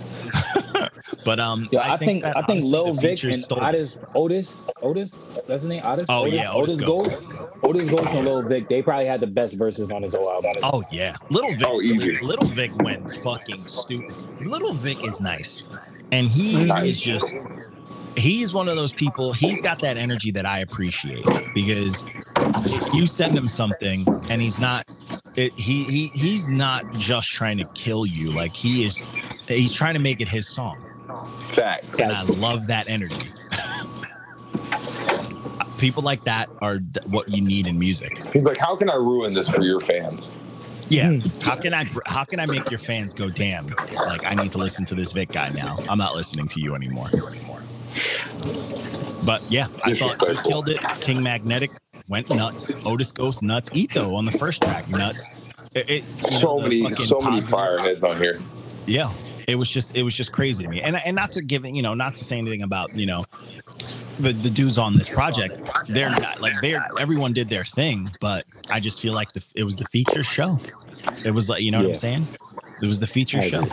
but um, Yeah, I, think, that I think Lil Vic and stole Otis. Otis, Otis, that's his name. Otis. Oh, Otis, yeah, Otis Ghost. Otis Ghost and Lil Vic. They probably had the best verses on his whole album. Oh yeah, Little Vic. Oh, easy. Little Vic went fucking stupid. Little Vic is nice, and he Nice. is just. He's one of those people. He's got that energy that I appreciate because if you send him something and he's not, it, he he he's not just trying to kill you. Like he is, he's trying to make it his song, Fact. and I love that energy. people like that are what you need in music. He's like, how can I ruin this for your fans? Yeah. How can I how can I make your fans go damn? Like I need to listen to this Vic guy now. I'm not listening to you anymore. But yeah, I thought he killed it. King Magnetic went nuts. Otis goes nuts. Ito on the first track nuts. It, it- know, so the many, so many fireheads on here. Yeah, it was just it was just crazy to me. And and not to give you know, not to say anything about you know the the dudes on this project. They're not like they're everyone did their thing, but I just feel like the it was the feature show. It was like you know what I'm saying. It was the feature I show. agree.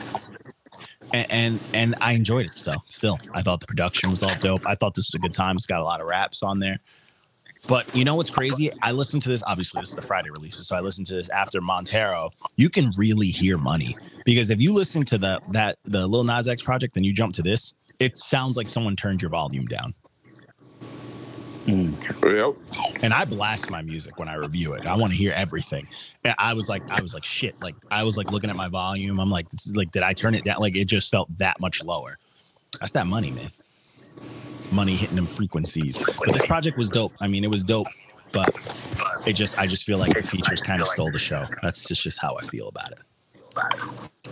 And, and I enjoyed it still. Still, I thought the production was all dope. I thought this was a good time. It's got a lot of raps on there. But you know what's crazy? I listened to this. Obviously, this is the Friday releases, so I listened to this after Montero. You can really hear money because if you listen to the that the Lil Nas X project, then you jump to this. It sounds like someone turned your volume down. Mm. Yep. And I blast my music when I review it. I want to hear everything. And I was like, I was like, shit. Like I was like looking at my volume. I'm like, this is like, did I turn it down? Like it just felt that much lower. That's that money, man. Money hitting them frequencies. But this project was dope. I mean, it was dope, but it just, I just feel like the features kind of stole the show. That's just, just how I feel about it.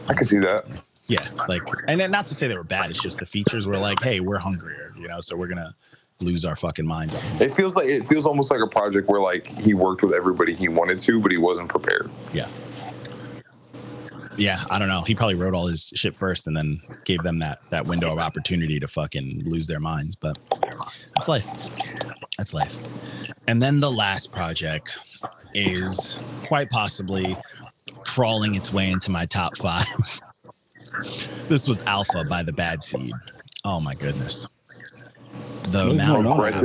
I can see that. Yeah, like, and then not to say they were bad. It's just the features were like, hey, we're hungrier, you know, so we're gonna lose our fucking minds it. Feels like it feels almost like a project where like he worked with everybody he wanted to, but he wasn't prepared. Yeah. Yeah, I don't know. He probably wrote all his shit first and then gave them that that window of opportunity to fucking lose their minds. But that's life. That's life. And then the last project is quite possibly crawling its way into my top five. this was Alpha by the Bad Seed. Oh my goodness. The What's amount going of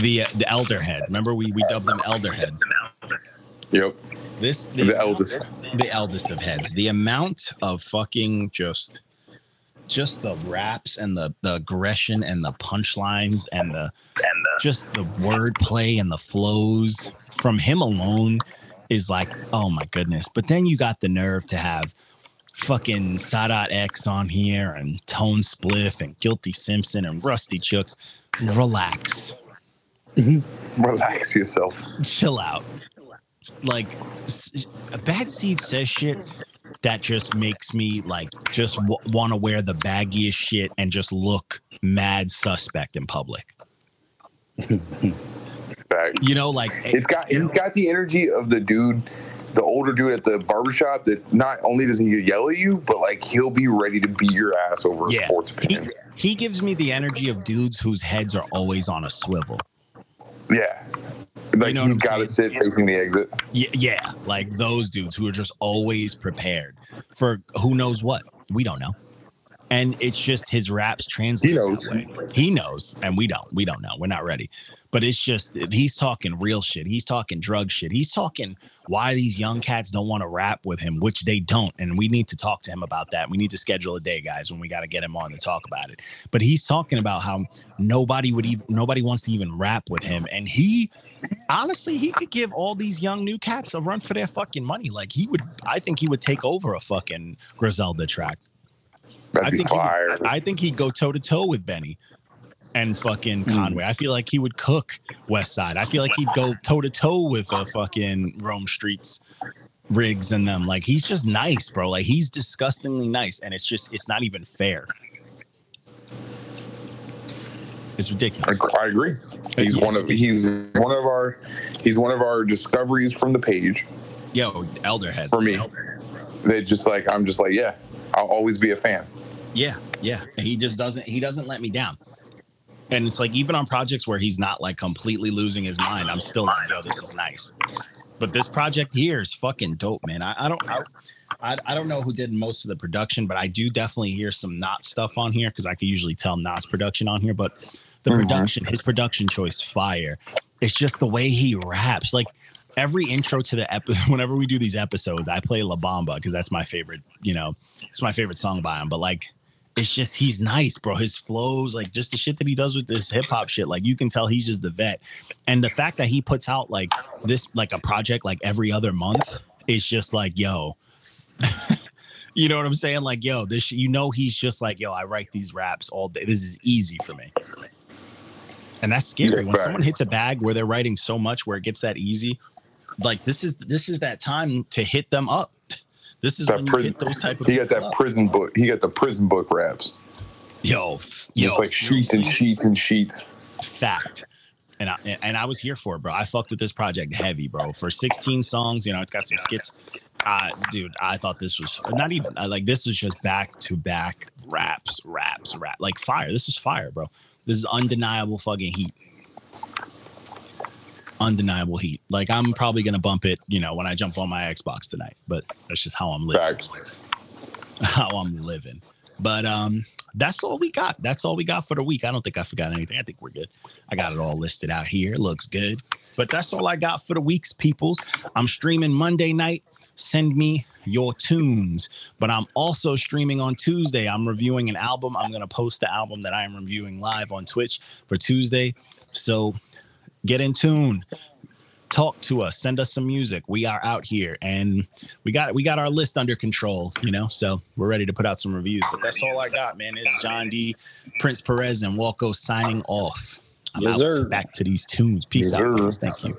the uh, the Elderhead. Remember we we dubbed them Elderhead. Yep. This The eldest. the eldest of heads. The amount of fucking just just the raps and the the aggression and the punchlines and the and the just the wordplay and the flows from him alone is like oh my goodness. But then you got the nerve to have fucking Sadat X on here and Tone Spliff and Guilty Simpson and Rusty Chooks. Relax mm-hmm. Relax yourself. chill out. Like a bad seed says shit that just makes me like just w- want to wear the baggiest shit and just look mad suspect in public. You know, like It's got it's got the energy of the dude, the older dude at the barbershop that not only does he yell at you, but like he'll be ready to beat your ass over a sports he, opinion. he gives me the energy of dudes whose heads are always on a swivel. Yeah. Like know what he's got to sit facing the exit. Yeah, yeah, like those dudes who are just always prepared for who knows what. We don't know. And it's just his raps translate. He knows. He knows, and we don't. We don't know. We're not ready. But it's just he's talking real shit. He's talking drug shit. He's talking why these young cats don't want to rap with him, which they don't. And we need to talk to him about that. We need to schedule a day, guys, when we got to get him on to talk about it. But he's talking about how nobody would even nobody wants to even rap with him, and he honestly, he could give all these young new cats a run for their fucking money. Like he would, I think he would take over a fucking Griselda track. That'd I think would, I think he'd go toe to toe with Benny and fucking hmm. Conway. I feel like he would cook West Side. I feel like he'd go toe to toe with a fucking Rome Streetz. rigs and them like he's just nice, bro. Like he's disgustingly nice, and it's just it's not even fair. It's ridiculous. I, I agree. He's Yes. one of he's one of our he's one of our discoveries from the page Yo, Elderhead for me. That just like I'm just like yeah, I'll always be a fan. Yeah, yeah. He just doesn't he doesn't let me down. And it's like even on projects where he's not like completely losing his mind, I'm still like, yo, this is nice. But this project here is fucking dope, man. I, I don't I, I I don't know who did most of the production, but I do definitely hear some Knot stuff on here because I could usually tell Knot's production on here. But the Mhm. production, his production choice, fire. It's just the way he raps. Like every intro to the episode, whenever we do these episodes, I play La Bamba because that's my favorite, you know, it's my favorite song by him. But like, it's just he's nice, bro. His flows, like just the shit that he does with this hip hop shit, like you can tell he's just the vet. And the fact that he puts out like this, like a project like every other month, is just like, yo. you know what I'm saying? Like, yo, this, you know, he's just like, yo, I write these raps all day. This is easy for me. and that's scary Yeah, when someone hits a bag where they're writing so much where it gets that easy like this is this is that time to hit them up this is That when you prison, those type of he got that up. prison book. He got the prison book raps. yo f- yo Just like sheets and sheets and sheets. fact and I, and I was here for it, bro. I fucked with this project heavy, bro. For 16 songs, you know, it's got some skits. Uh, dude, I thought this was not even uh, like this was just back to back raps, raps, rap, like fire. This was fire, bro. This is undeniable fucking heat. Undeniable heat. Like I'm probably gonna bump it, you know, when I jump on my Xbox tonight. But that's just how I'm living how I'm living. But um, that's all we got. That's all we got for the week. I don't think I forgot anything. I think we're good. I got it all listed out here. Looks good. But that's all I got for the week's peoples. I'm streaming Monday night. Send me your tunes. But I'm also streaming on Tuesday. I'm reviewing an album. I'm gonna post the album that I am reviewing live on Twitch for Tuesday. So get in tune. Talk to us. Send us some music. We are out here and we got we got our list under control you know? So we're ready to put out some reviews. But that's all i got man it's john d prince perez and walko signing off. I'm Yes, out. sir. back to these tunes. Peace Yes, out guys. thank you